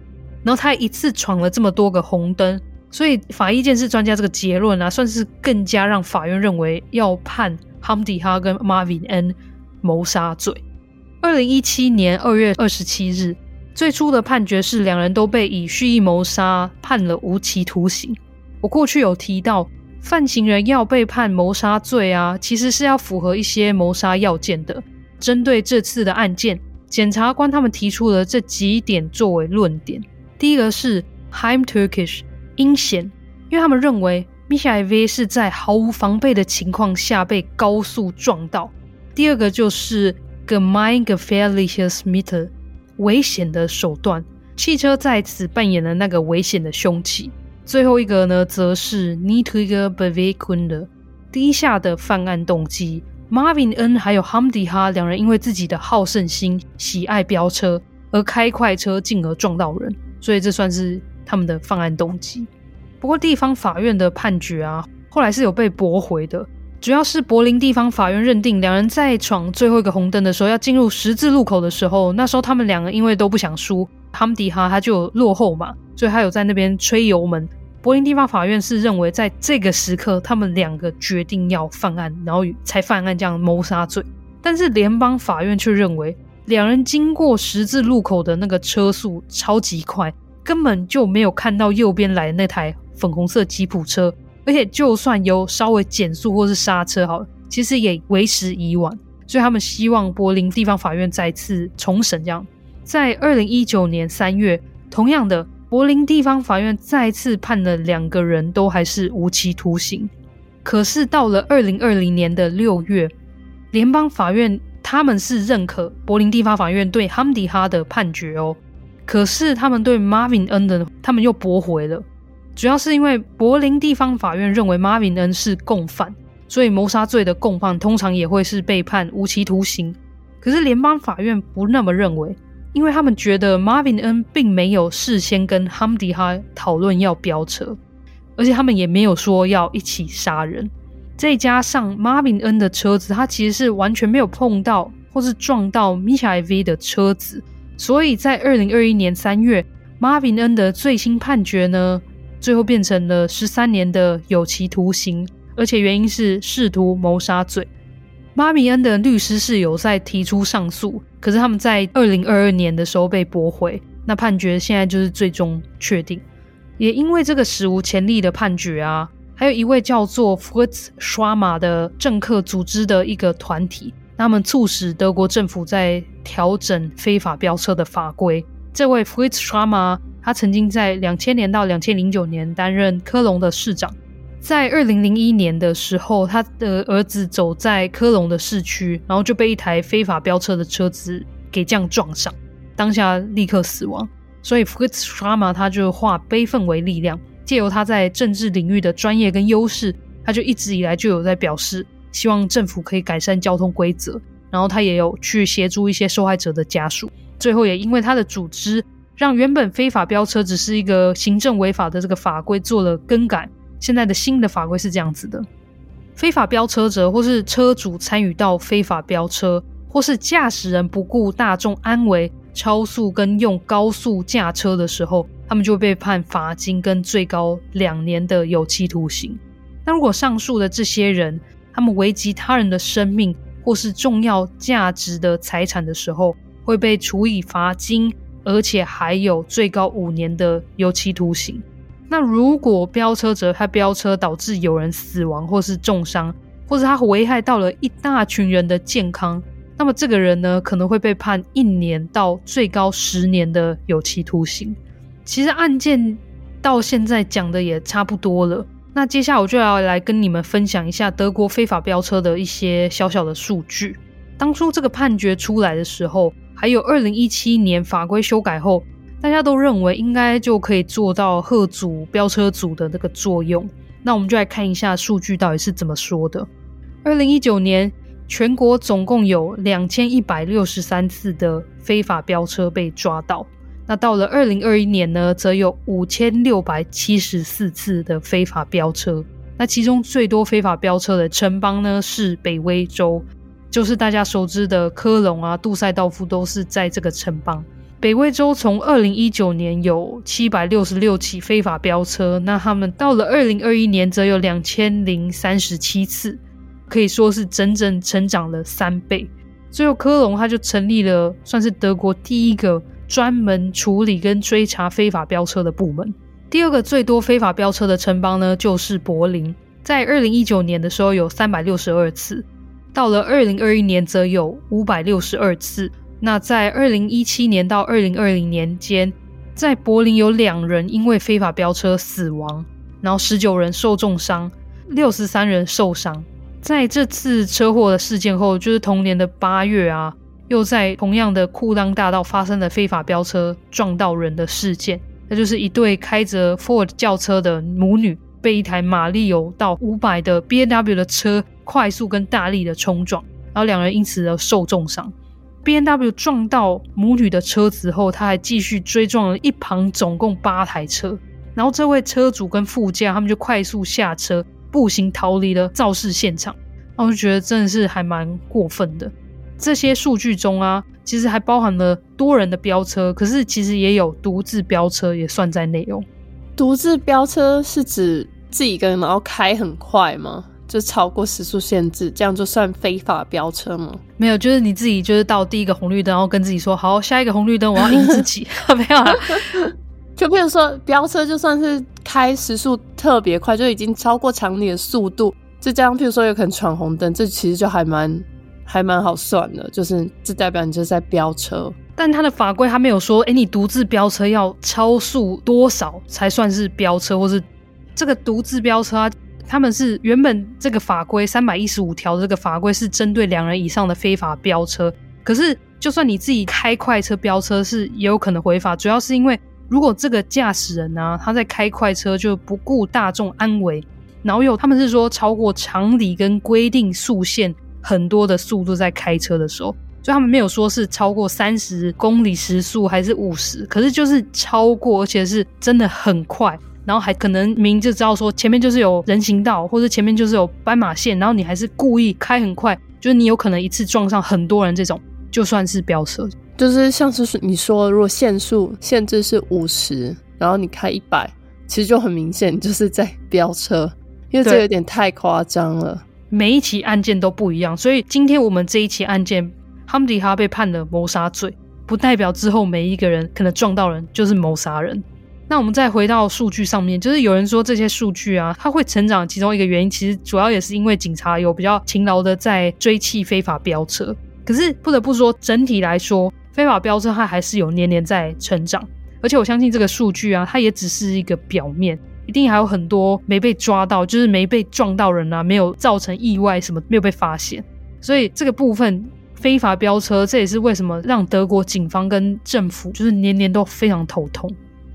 B: 然后他一次闯了这么多个红灯，所以法医鉴识专家这个结论啊，算是更加让法院认为要判哈姆迪哈跟 Marvin N 谋杀罪。二零一七年二月二十七日，最初的判决是两人都被以蓄意谋杀判了无期徒刑。我过去有提到，犯行人要被判谋杀罪啊，其实是要符合一些谋杀要件的。针对这次的案件，检察官他们提出了这几点作为论点。第一个是 Heimtückisch 阴险，因为他们认为 MichaeV 是在毫无防备的情况下被高速撞到。第二个就是 Gemeingefährliches Mittel 危险的手段，汽车在此扮演了那个危险的凶器。最后一个呢，则是 Niedrige Beweggründe 低下的犯案动机。Marvin N 还有 Hamdi 哈两人因为自己的好胜心、喜爱飙车而开快车，进而撞到人，所以这算是他们的犯案动机。不过地方法院的判决啊，后来是有被驳回的，主要是柏林地方法院认定两人在闯最后一个红灯的时候，要进入十字路口的时候，那时候他们两个因为都不想输，Hamdi 哈他就落后嘛，所以他有在那边吹油门。柏林地方法院是认为，在这个时刻，他们两个决定要犯案，然后才犯案这样谋杀罪。但是联邦法院却认为，两人经过十字路口的那个车速超级快，根本就没有看到右边来的那台粉红色吉普车，而且就算有稍微减速或是刹车，好了，其实也为时已晚。所以他们希望柏林地方法院再次重审。这样，在二零一九年三月，同样的。柏林地方法院再次判了两个人都还是无期徒刑，可是到了二零二零年的六月，联邦法院他们是认可柏林地方法院对哈姆迪哈的判决哦，可是他们对 Marvin N 的他们又驳回了，主要是因为柏林地方法院认为 Marvin N 是共犯，所以谋杀罪的共犯通常也会是被判无期徒刑，可是联邦法院不那么认为。因为他们觉得 Marvin N 并没有事先跟 Hamdi 哈讨论要飙车，而且他们也没有说要一起杀人。再加上 Marvin N 的车子，他其实是完全没有碰到或是撞到 Michael V 的车子，所以在二零二一年三月，Marvin N 的最新判决呢，最后变成了十三年的有期徒刑，而且原因是试图谋杀罪。马米恩的律师是有在提出上诉，可是他们在二零二二年的时候被驳回。那判决现在就是最终确定。也因为这个史无前例的判决啊，还有一位叫做 Fritz Schramer 的政客组织的一个团体，他们促使德国政府在调整非法飙车的法规。这位 Fritz Schramer 他曾经在两千年到两千零九年担任科隆的市长。在二零零一年的时候，他的儿子走在科隆的市区，然后就被一台非法飙车的车子给这样撞上，当下立刻死亡。所以 Fritz Schama 他就化悲愤为力量，借由他在政治领域的专业跟优势，他就一直以来就有在表示，希望政府可以改善交通规则。然后他也有去协助一些受害者的家属。最后也因为他的组织，让原本非法飙车只是一个行政违法的这个法规做了更改。现在的新的法规是这样子的：非法飙车者，或是车主参与到非法飙车，或是驾驶人不顾大众安危、超速跟用高速驾车的时候，他们就会被判罚金跟最高两年的有期徒刑。那如果上述的这些人，他们危及他人的生命或是重要价值的财产的时候，会被处以罚金，而且还有最高五年的有期徒刑。那如果飙车者他飙车导致有人死亡或是重伤，或者他危害到了一大群人的健康，那么这个人呢，可能会被判一年到最高十年的有期徒刑。其实案件到现在讲的也差不多了，那接下来我就要来跟你们分享一下德国非法飙车的一些小小的数据。当初这个判决出来的时候，还有二零一七年法规修改后，大家都认为应该就可以做到贺组飙车组的那个作用。那我们就来看一下数据到底是怎么说的。二零一九年，全国总共有两千一百六十三次的非法飙车被抓到。那到了二零二一年呢，则有五千六百七十四次的非法飙车。那其中最多非法飙车的城邦呢，是北威州，就是大家熟知的科隆啊、杜塞道夫都是在这个城邦。北威州从二零一九年有七百六十六起非法飙车，那他们到了二零二一年则有两千零三十七次，可以说是整整成长了三倍。最后科隆他就成立了，算是德国第一个。专门处理跟追查非法飙车的部门。第二个最多非法飙车的城邦呢，就是柏林，在二零一九年的时候有三百六十二次，到了二零二一年则有五百六十二次。那在二零一七年到二零二零年间，在柏林有两人因为非法飙车死亡，然后十九人受重伤，六十三人受伤。在这次车祸的事件后，就是同年的八月啊。又在同样的库当大道发生了非法飙车撞到人的事件，那就是一对开着 Ford 轿车的母女被一台马力有到五百的 B N W 的车快速跟大力的冲撞，然后两人因此而受重伤。B N W 撞到母女的车子后，他还继续追撞了一旁总共八台车，然后这位车主跟副驾他们就快速下车步行逃离了肇事现场。然后我就觉得真的是还蛮过分的。这些数据中啊，其实还包含了多人的飙车，可是其实也有独自飙车也算在内哦。
A: 独自飙车是指自己一个人然后开很快吗？就超过时速限制，这样就算非法飙车吗？
B: 没有，就是你自己就是到第一个红绿灯，然后跟自己说好，下一个红绿灯我要赢自己，没有啊？
A: 就比如说飙车，就算是开时速特别快，就已经超过常理的速度，就这样。譬如说有可能闯红灯，这其实就还蛮。还蛮好算的，就是这代表你就是在飙车，
B: 但他的法规他没有说，哎，你独自飙车要超速多少才算是飙车，或是这个独自飙车啊？他们是原本这个法规三百一十五条这个法规是针对两人以上的非法飙车，可是就算你自己开快车飙车是也有可能违法，主要是因为如果这个驾驶人呢、他在开快车就不顾大众安危，然后有他们是说超过常理跟规定速限。很多的速度在开车的时候，所以他们没有说是超过三十公里时速还是五十，可是就是超过，而且是真的很快，然后还可能明明就知道说前面就是有人行道，或者前面就是有斑马线，然后你还是故意开很快，就是你有可能一次撞上很多人，这种就算是飙车，
A: 就是像是你说，如果限速限制是五十，然后你开一百，其实就很明显就是在飙车，因为这有点太夸张了。
B: 每一起案件都不一样，所以今天我们这一起案件，哈姆迪哈被判了谋杀罪，不代表之后每一个人可能撞到人就是谋杀人。那我们再回到数据上面，就是有人说这些数据啊，它会成长，其中一个原因其实主要也是因为警察有比较勤劳的在追缉非法飙车。可是不得不说，整体来说，非法飙车它还是有年年在成长，而且我相信这个数据啊，它也只是一个表面。一定还有很多没被抓到，就是没被撞到人啊，没有造成意外什么，没有被发现。所以这个部分非法飙车，这也是为什么让德国警方跟政府就是年年都非常头痛。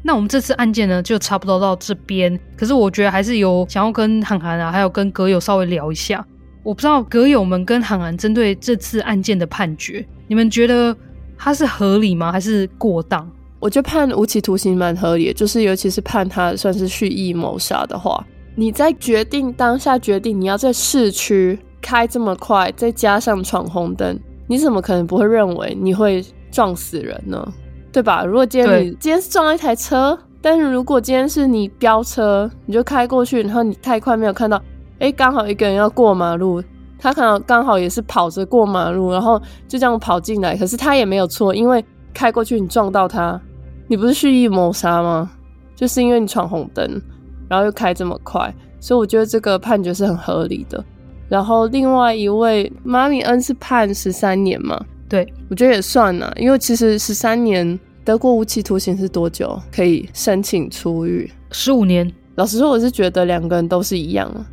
B: 那我们这次案件呢，就差不多到这边。可是我觉得还是有想要跟韩寒啊，还有跟阁友稍微聊一下。我不知道阁友们跟韩寒针对这次案件的判决，你们觉得它是合理吗？还是过当？
A: 我觉得判无期徒刑蛮合理的，就是尤其是判他算是蓄意谋杀的话，你在决定当下决定你要在市区开这么快，再加上闯红灯，你怎么可能不会认为你会撞死人呢？对吧？如果今天你今天是撞了一台车，但是如果今天是你飙车，你就开过去，然后你太快没有看到，哎，刚好一个人要过马路，他可能刚好也是跑着过马路，然后就这样跑进来，可是他也没有错，因为开过去你撞到他。你不是蓄意谋杀吗？就是因为你闯红灯，然后又开这么快，所以我觉得这个判决是很合理的。然后另外一位马米恩是判十三年嘛？
B: 对，
A: 我觉得也算啊，因为其实十三年德国无期徒刑是多久可以申请出狱？
B: 十五年。
A: 老实说，我是觉得两个人都是一样啊，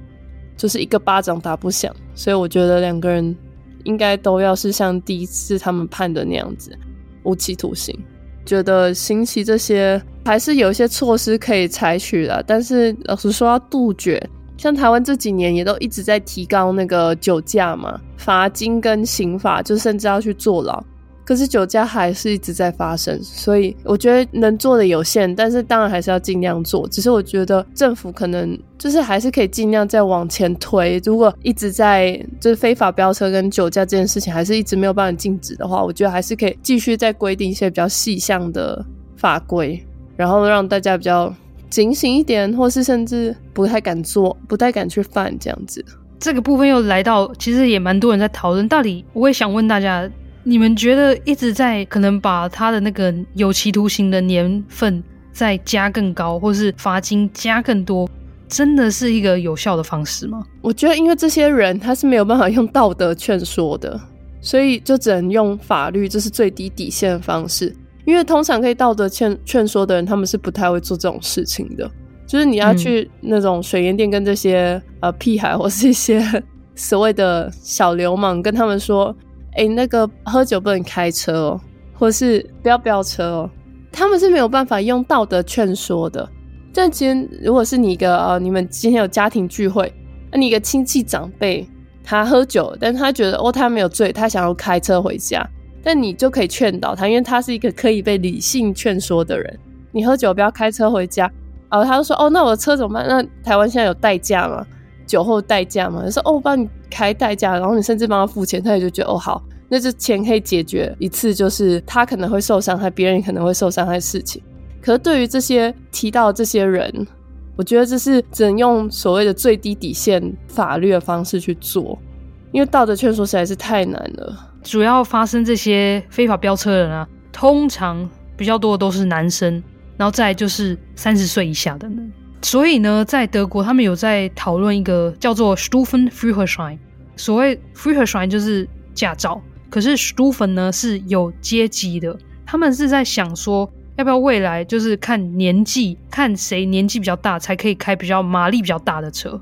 A: 就是一个巴掌打不响，所以我觉得两个人应该都要是像第一次他们判的那样子。无期徒刑。觉得刑期这些还是有一些措施可以采取的，但是老实说要杜绝，像台湾这几年也都一直在提高那个酒驾嘛，罚金跟刑罚，就甚至要去坐牢。可是酒驾还是一直在发生，所以我觉得能做的有限，但是当然还是要尽量做。只是我觉得政府可能就是还是可以尽量再往前推。如果一直在就是非法飙车跟酒驾这件事情还是一直没有办法禁止的话，我觉得还是可以继续再规定一些比较细项的法规，然后让大家比较警醒一点，或是甚至不太敢做、不太敢去犯这样子。
B: 这个部分又来到，其实也蛮多人在讨论，到底我也想问大家。你们觉得一直在可能把他的那个有期徒刑的年份再加更高，或是罚金加更多，真的是一个有效的方式吗？
A: 我觉得，因为这些人他是没有办法用道德劝说的，所以就只能用法律，这是最低底线的方式。因为通常可以道德劝劝说的人，他们是不太会做这种事情的。就是你要去那种水烟店跟这些呃屁孩 或是一些所谓的小流氓，跟他们说。哎、欸，那个喝酒不能开车哦，或是不要飙车哦，他们是没有办法用道德劝说的。但今天如果是你一个呃，你们今天有家庭聚会，那你一个亲戚长辈他喝酒，但他觉得哦他没有醉，他想要开车回家，但你就可以劝导他，因为他是一个可以被理性劝说的人。你喝酒不要开车回家，然后他就说哦，那我的车怎么办？那台湾现在有代驾吗？酒后代驾吗，就说哦，我帮你开代驾，然后你甚至帮他付钱，他也就觉得哦好，那这钱可以解决一次，就是他可能会受伤害，别人也可能会受伤害的事情。可是对于这些提到这些人，我觉得这是只能用所谓的最低底线法律的方式去做，因为道德劝说实在是太难了。
B: 主要发生这些非法飙车的人啊，通常比较多的都是男生，然后再就是三十岁以下的人。所以呢，在德国，他们有在讨论一个叫做 Stufenführerschein。所谓 Führerschein 就是驾照，可是 Stufen 呢是有阶级的。他们是在想说，要不要未来就是看年纪，看谁年纪比较大，才可以开比较马力比较大的车。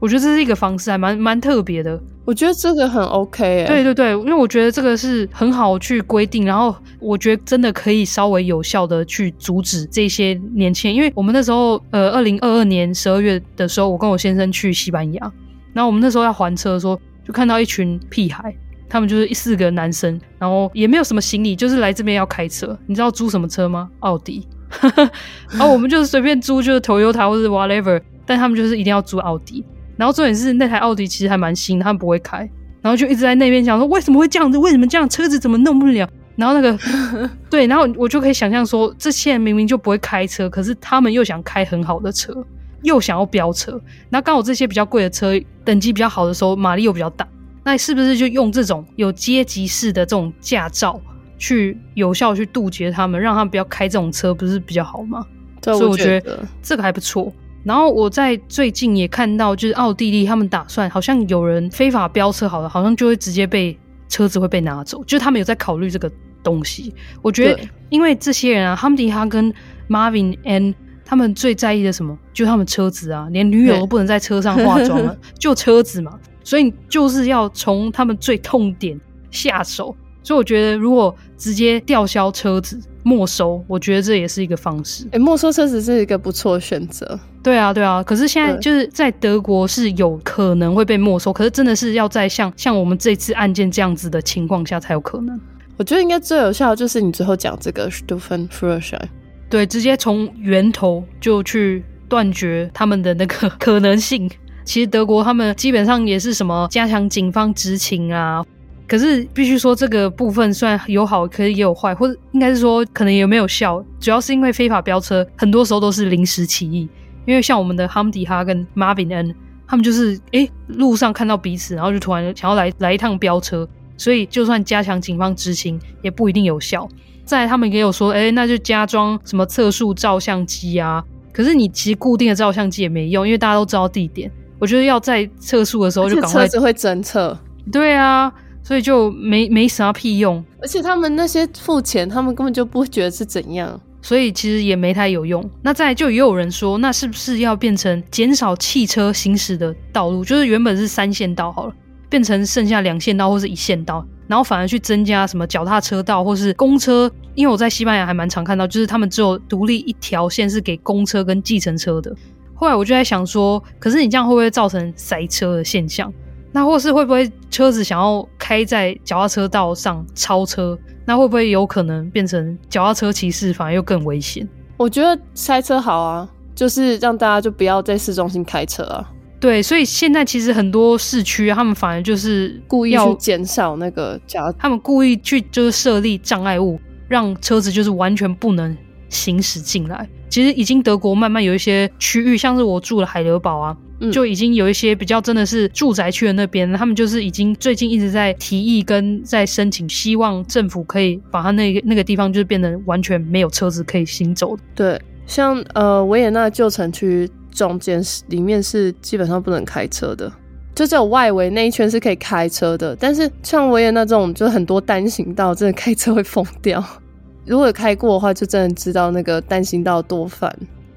B: 我觉得这是一个方式，还蛮蛮特别的。
A: 我觉得这个很 OK 欸。
B: 对对对，因为我觉得这个是很好去规定，然后我觉得真的可以稍微有效的去阻止这些年轻人。因为我们那时候，呃，二零二二年十二月的时候，我跟我先生去西班牙，然后我们那时候要还车的时候，就看到一群屁孩，他们就是一四个男生，然后也没有什么行李，就是来这边要开车。你知道租什么车吗？奥迪。然后我们就是随便租，就是 Toyota 或者 whatever，但他们就是一定要租奥迪。然后重点是那台奥迪其实还蛮新，他们不会开，然后就一直在那边讲说为什么会这样子，为什么这样车子怎么弄不了？然后那个 对，然后我就可以想象说，这些人明明就不会开车，可是他们又想开很好的车，又想要飙车。那刚好这些比较贵的车，等级比较好的时候，马力又比较大，那是不是就用这种有阶级式的这种驾照去有效去杜绝他们，让他们不要开这种车，不是比较好吗？
A: 对，
B: 所以我觉得这个还不错。然后我在最近也看到，就是奥地利他们打算，好像有人非法飙车，好了，好像就会直接被车子会被拿走，就是他们有在考虑这个东西。我觉得，因为这些人啊，哈姆迪哈跟 Marvin and 他们最在意的什么，就他们车子啊，连女友都不能在车上化妆了，就车子嘛，所以就是要从他们最痛点下手。所以我觉得，如果直接吊销车子、没收，我觉得这也是一个方式。
A: 哎、欸，没收车子是一个不错的选择。
B: 对啊，对啊。可是现在就是在德国是有可能会被没收，可是真的是要在像像我们这次案件这样子的情况下才有可能。
A: 我觉得应该最有效的就是你最后讲这个 Stufenführerschein。
B: 对，直接从源头就去断绝他们的那个 可能性。其实德国他们基本上也是什么加强警方执勤啊。可是必须说，这个部分虽然有好，可是也有坏，或者应该是说可能也没有效。主要是因为非法飙车，很多时候都是临时起意。因为像我们的 Hamdi 哈跟 Marvin N，他们就是诶路上看到彼此，然后就突然想要来来一趟飙车，所以就算加强警方执勤，也不一定有效。再来他们也有说，诶那就加装什么测速照相机啊。可是你其实固定的照相机也没用，因为大家都知道地点。我觉得要在测速的时候就赶快，
A: 车子会侦测。
B: 对啊。所以就没没啥屁用，
A: 而且他们那些付钱，他们根本就不会觉得是怎样，
B: 所以其实也没太有用。那再来就也有人说，那是不是要变成减少汽车行驶的道路？就是原本是三线道好了，变成剩下两线道或是一线道，然后反而去增加什么脚踏车道或是公车，因为我在西班牙还蛮常看到，就是他们只有独立一条线是给公车跟计程车的。后来我就在想说，可是你这样会不会造成塞车的现象？那或是会不会车子想要开在脚踏车道上超车？那会不会有可能变成脚踏车骑士反而又更危险？
A: 我觉得塞车好啊，就是让大家就不要在市中心开车啊。
B: 对，所以现在其实很多市区，他们反而就是
A: 故意去减少那个脚，
B: 他们故意去就是设立障碍物，让车子就是完全不能行驶进来。其实已经德国慢慢有一些区域，像是我住的海德堡啊，嗯、就已经有一些比较真的是住宅区的那边，他们就是已经最近一直在提议跟在申请，希望政府可以把它那个那个地方就是变得完全没有车子可以行走的。
A: 对，像呃维也纳旧城区。中间是里面是基本上不能开车的，就只有外围那一圈是可以开车的。但是像维也纳这种，就很多单行道，真的开车会疯掉。如果有开过的话，就真的知道那个单行道多烦。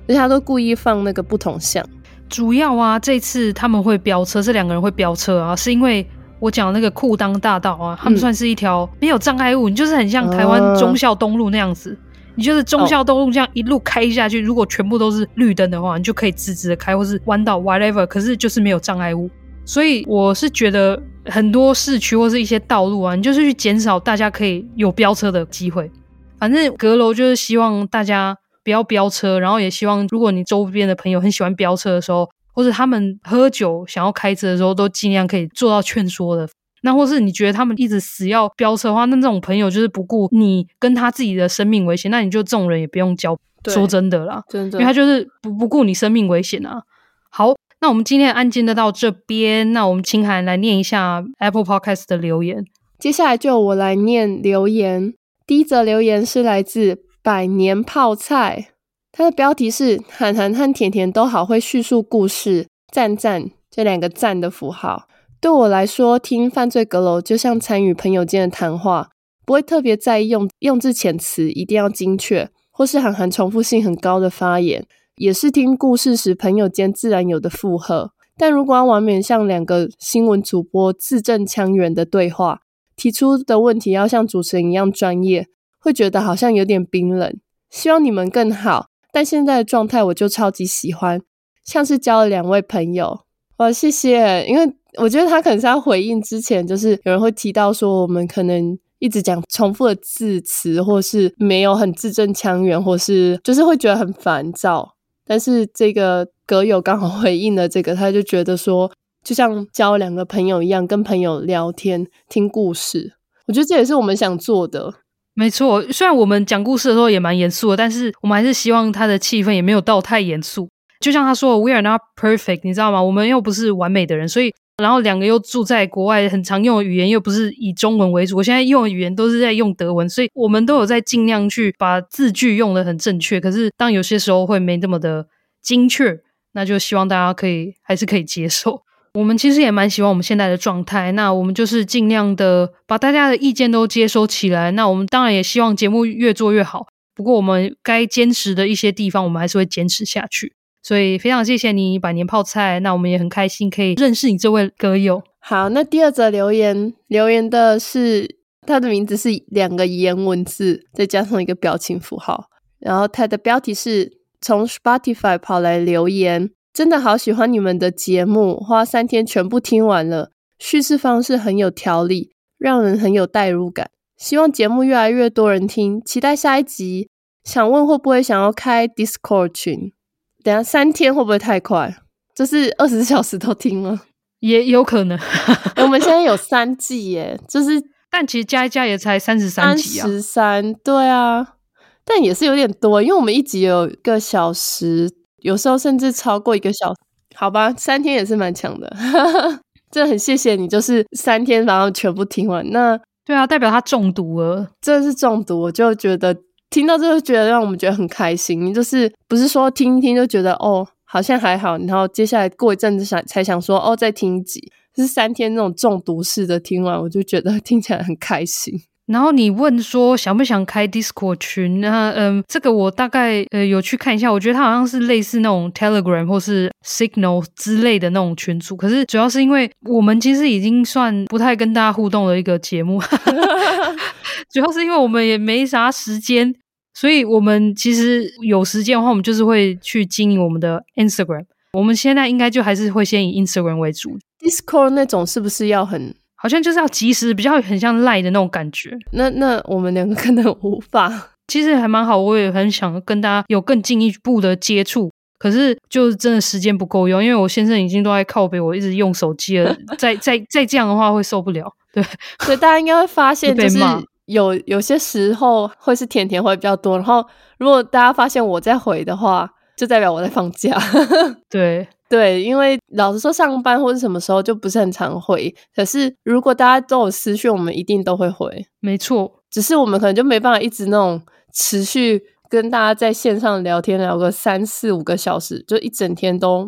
A: 而且他都故意放那个不同向。
B: 主要啊，这次他们会飙车，这两个人会飙车啊，是因为我讲那个裤裆大道啊，他们算是一条没有障碍物，你就是很像台湾忠孝东路那样子。你就是忠孝东路这样一路开下去，oh. 如果全部都是绿灯的话，你就可以直直的开，或是弯道 whatever。可是就是没有障碍物，所以我是觉得很多市区或是一些道路啊，你就是去减少大家可以有飙车的机会。反正阁楼就是希望大家不要飙车，然后也希望如果你周边的朋友很喜欢飙车的时候，或者他们喝酒想要开车的时候，都尽量可以做到劝说的。那或是你觉得他们一直死要飙车的话，那这种朋友就是不顾你跟他自己的生命危险，那你就这种人也不用交。说真的啦，
A: 真的，
B: 因为他就是不不顾你生命危险啊。好，那我们今天的案件就到这边，那我们请函来念一下 Apple Podcast 的留言。
A: 接下来就我来念留言。第一则留言是来自百年泡菜，它的标题是“函函和甜甜都好会叙述故事”，赞赞这两个赞的符号。对我来说，听犯罪阁楼就像参与朋友间的谈话，不会特别在意用用字遣词一定要精确，或是函函重复性很高的发言，也是听故事时朋友间自然有的附和。但如果要完美像两个新闻主播字正腔圆的对话，提出的问题要像主持人一样专业，会觉得好像有点冰冷。希望你们更好，但现在的状态我就超级喜欢，像是交了两位朋友。哇，谢谢，因为。我觉得他可能是要回应之前，就是有人会提到说，我们可能一直讲重复的字词，或是没有很字正腔圆，或是就是会觉得很烦躁。但是这个歌友刚好回应了这个，他就觉得说，就像交两个朋友一样，跟朋友聊天听故事。我觉得这也是我们想做的。
B: 没错，虽然我们讲故事的时候也蛮严肃的，但是我们还是希望他的气氛也没有到太严肃。就像他说，We are not perfect，你知道吗？我们又不是完美的人，所以。然后两个又住在国外，很常用的语言又不是以中文为主。我现在用的语言都是在用德文，所以我们都有在尽量去把字句用得很正确。可是当有些时候会没那么的精确，那就希望大家可以还是可以接受。我们其实也蛮喜欢我们现在的状态，那我们就是尽量的把大家的意见都接收起来。那我们当然也希望节目越做越好。不过我们该坚持的一些地方，我们还是会坚持下去。所以非常谢谢你百年泡菜，那我们也很开心可以认识你这位歌友。
A: 好，那第二则留言留言的是他的名字是两个颜文字，再加上一个表情符号，然后他的标题是从 Spotify 跑来留言，真的好喜欢你们的节目，花三天全部听完了，叙事方式很有条理，让人很有代入感，希望节目越来越多人听，期待下一集。想问会不会想要开 Discord 群？等下三天会不会太快？就是二十四小时都听了，
B: 也有可能。
A: 我们现在有三季耶，就是
B: 但其实加一加也才三十三集啊。三十三，对啊，
A: 但也是有点多，因为我们一集有一个小时，有时候甚至超过一个小时。好吧，三天也是蛮强的，真的很谢谢你，就是三天然后全部听完。那
B: 对啊，代表他中毒了，
A: 真的是中毒，我就觉得。听到这个觉得让我们觉得很开心，就是不是说听一听就觉得哦好像还好，然后接下来过一阵子想才想说哦再听一集，是三天那种中毒式的听完，我就觉得听起来很开心。
B: 然后你问说想不想开 Discord 群？那嗯，这个我大概呃有去看一下，我觉得它好像是类似那种 Telegram 或是 Signal 之类的那种群组。可是主要是因为我们其实已经算不太跟大家互动的一个节目，主要是因为我们也没啥时间，所以我们其实有时间的话，我们就是会去经营我们的 Instagram。我们现在应该就还是会先以 Instagram 为主。
A: Discord 那种是不是要很？
B: 好像就是要及时，比较很像赖的那种感觉。
A: 那那我们两个可能无法。
B: 其实还蛮好，我也很想跟大家有更进一步的接触。可是就是真的时间不够用，因为我先生已经都在靠北，我一直用手机了。再再再这样的话会受不了。对，
A: 所以大家应该会发现，就是有有些时候会是甜甜会比较多。然后如果大家发现我在回的话，就代表我在放假。
B: 对。
A: 对，因为老实说，上班或者什么时候就不是很常回。可是如果大家都有私讯，我们一定都会回。
B: 没错，
A: 只是我们可能就没办法一直那种持续跟大家在线上聊天，聊个三四五个小时，就一整天都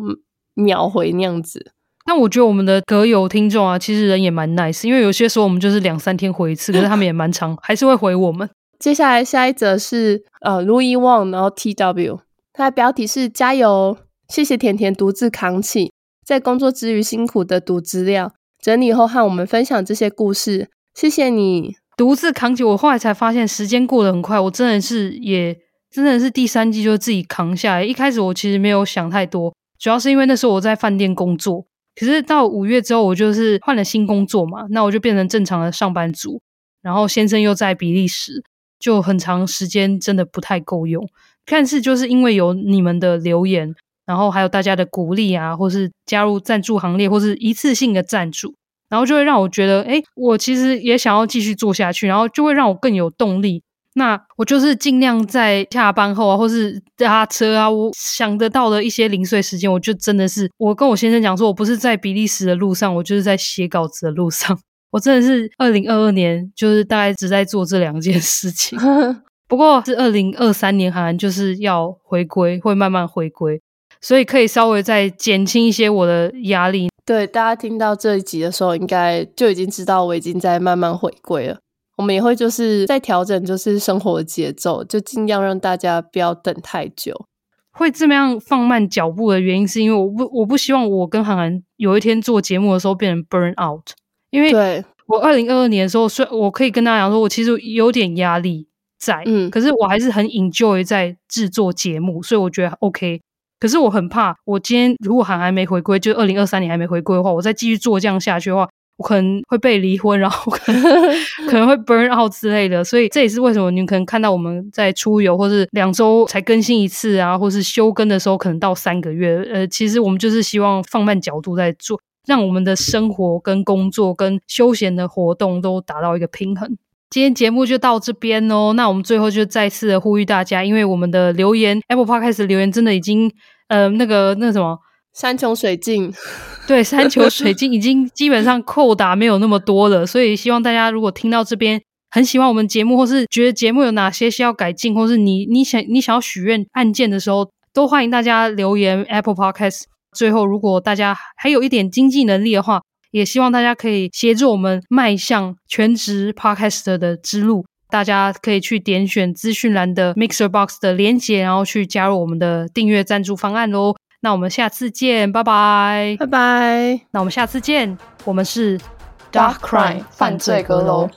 A: 秒回那样子。
B: 那我觉得我们的阁友听众啊，其实人也蛮 nice，因为有些时候我们就是两三天回一次，可是他们也蛮长，还是会回我们。
A: 接下来下一则是呃，Louis Wang，然后 T W，它的标题是加油。谢谢甜甜独自扛起，在工作之余辛苦的读资料、整理后和我们分享这些故事。谢谢你
B: 独自扛起。我后来才发现时间过得很快，我真的是也真的是第三季就自己扛下来。一开始我其实没有想太多，主要是因为那时候我在饭店工作。可是到五月之后，我就是换了新工作嘛，那我就变成正常的上班族。然后先生又在比利时，就很长时间真的不太够用。但是就是因为有你们的留言。然后还有大家的鼓励啊，或是加入赞助行列，或是一次性的赞助，然后就会让我觉得，哎，我其实也想要继续做下去，然后就会让我更有动力。那我就是尽量在下班后啊，或是搭车啊，我想得到的一些零碎时间，我就真的是，我跟我先生讲说，我不是在比利时的路上，我就是在写稿子的路上。我真的是二零二二年，就是大概只在做这两件事情。不过，是二零二三年，好像就是要回归，会慢慢回归。所以可以稍微再减轻一些我的压力。
A: 对，大家听到这一集的时候，应该就已经知道我已经在慢慢回归了。我们也会就是在调整，就是生活的节奏，就尽量让大家不要等太久。
B: 会这么样放慢脚步的原因，是因为我不我不希望我跟韩寒有一天做节目的时候变成 burn out。因为对我二零二二年的时候，虽然我可以跟大家讲说，我其实有点压力在，嗯，可是我还是很 enjoy 在制作节目，所以我觉得 OK。可是我很怕，我今天如果还还没回归，就二零二三年还没回归的话，我再继续做这样下去的话，我可能会被离婚，然后可能 可能会 burn out 之类的。所以这也是为什么你可能看到我们在出游，或是两周才更新一次啊，或是休更的时候可能到三个月。呃，其实我们就是希望放慢角度在做，让我们的生活跟工作跟休闲的活动都达到一个平衡。今天节目就到这边哦，那我们最后就再次的呼吁大家，因为我们的留言 Apple Podcast 留言真的已经呃那个那什么
A: 山穷水尽，
B: 对，山穷水尽已经基本上扣打没有那么多了，所以希望大家如果听到这边很喜欢我们节目，或是觉得节目有哪些需要改进，或是你你想你想要许愿按键的时候，都欢迎大家留言 Apple Podcast。最后，如果大家还有一点经济能力的话，也希望大家可以协助我们迈向全职 Podcaster 的之路。大家可以去点选资讯栏的 Mixer Box 的连接，然后去加入我们的订阅赞助方案喽。那我们下次见，拜拜，
A: 拜拜。
B: 那我们下次见，我们是 Dark Crime 犯罪阁楼。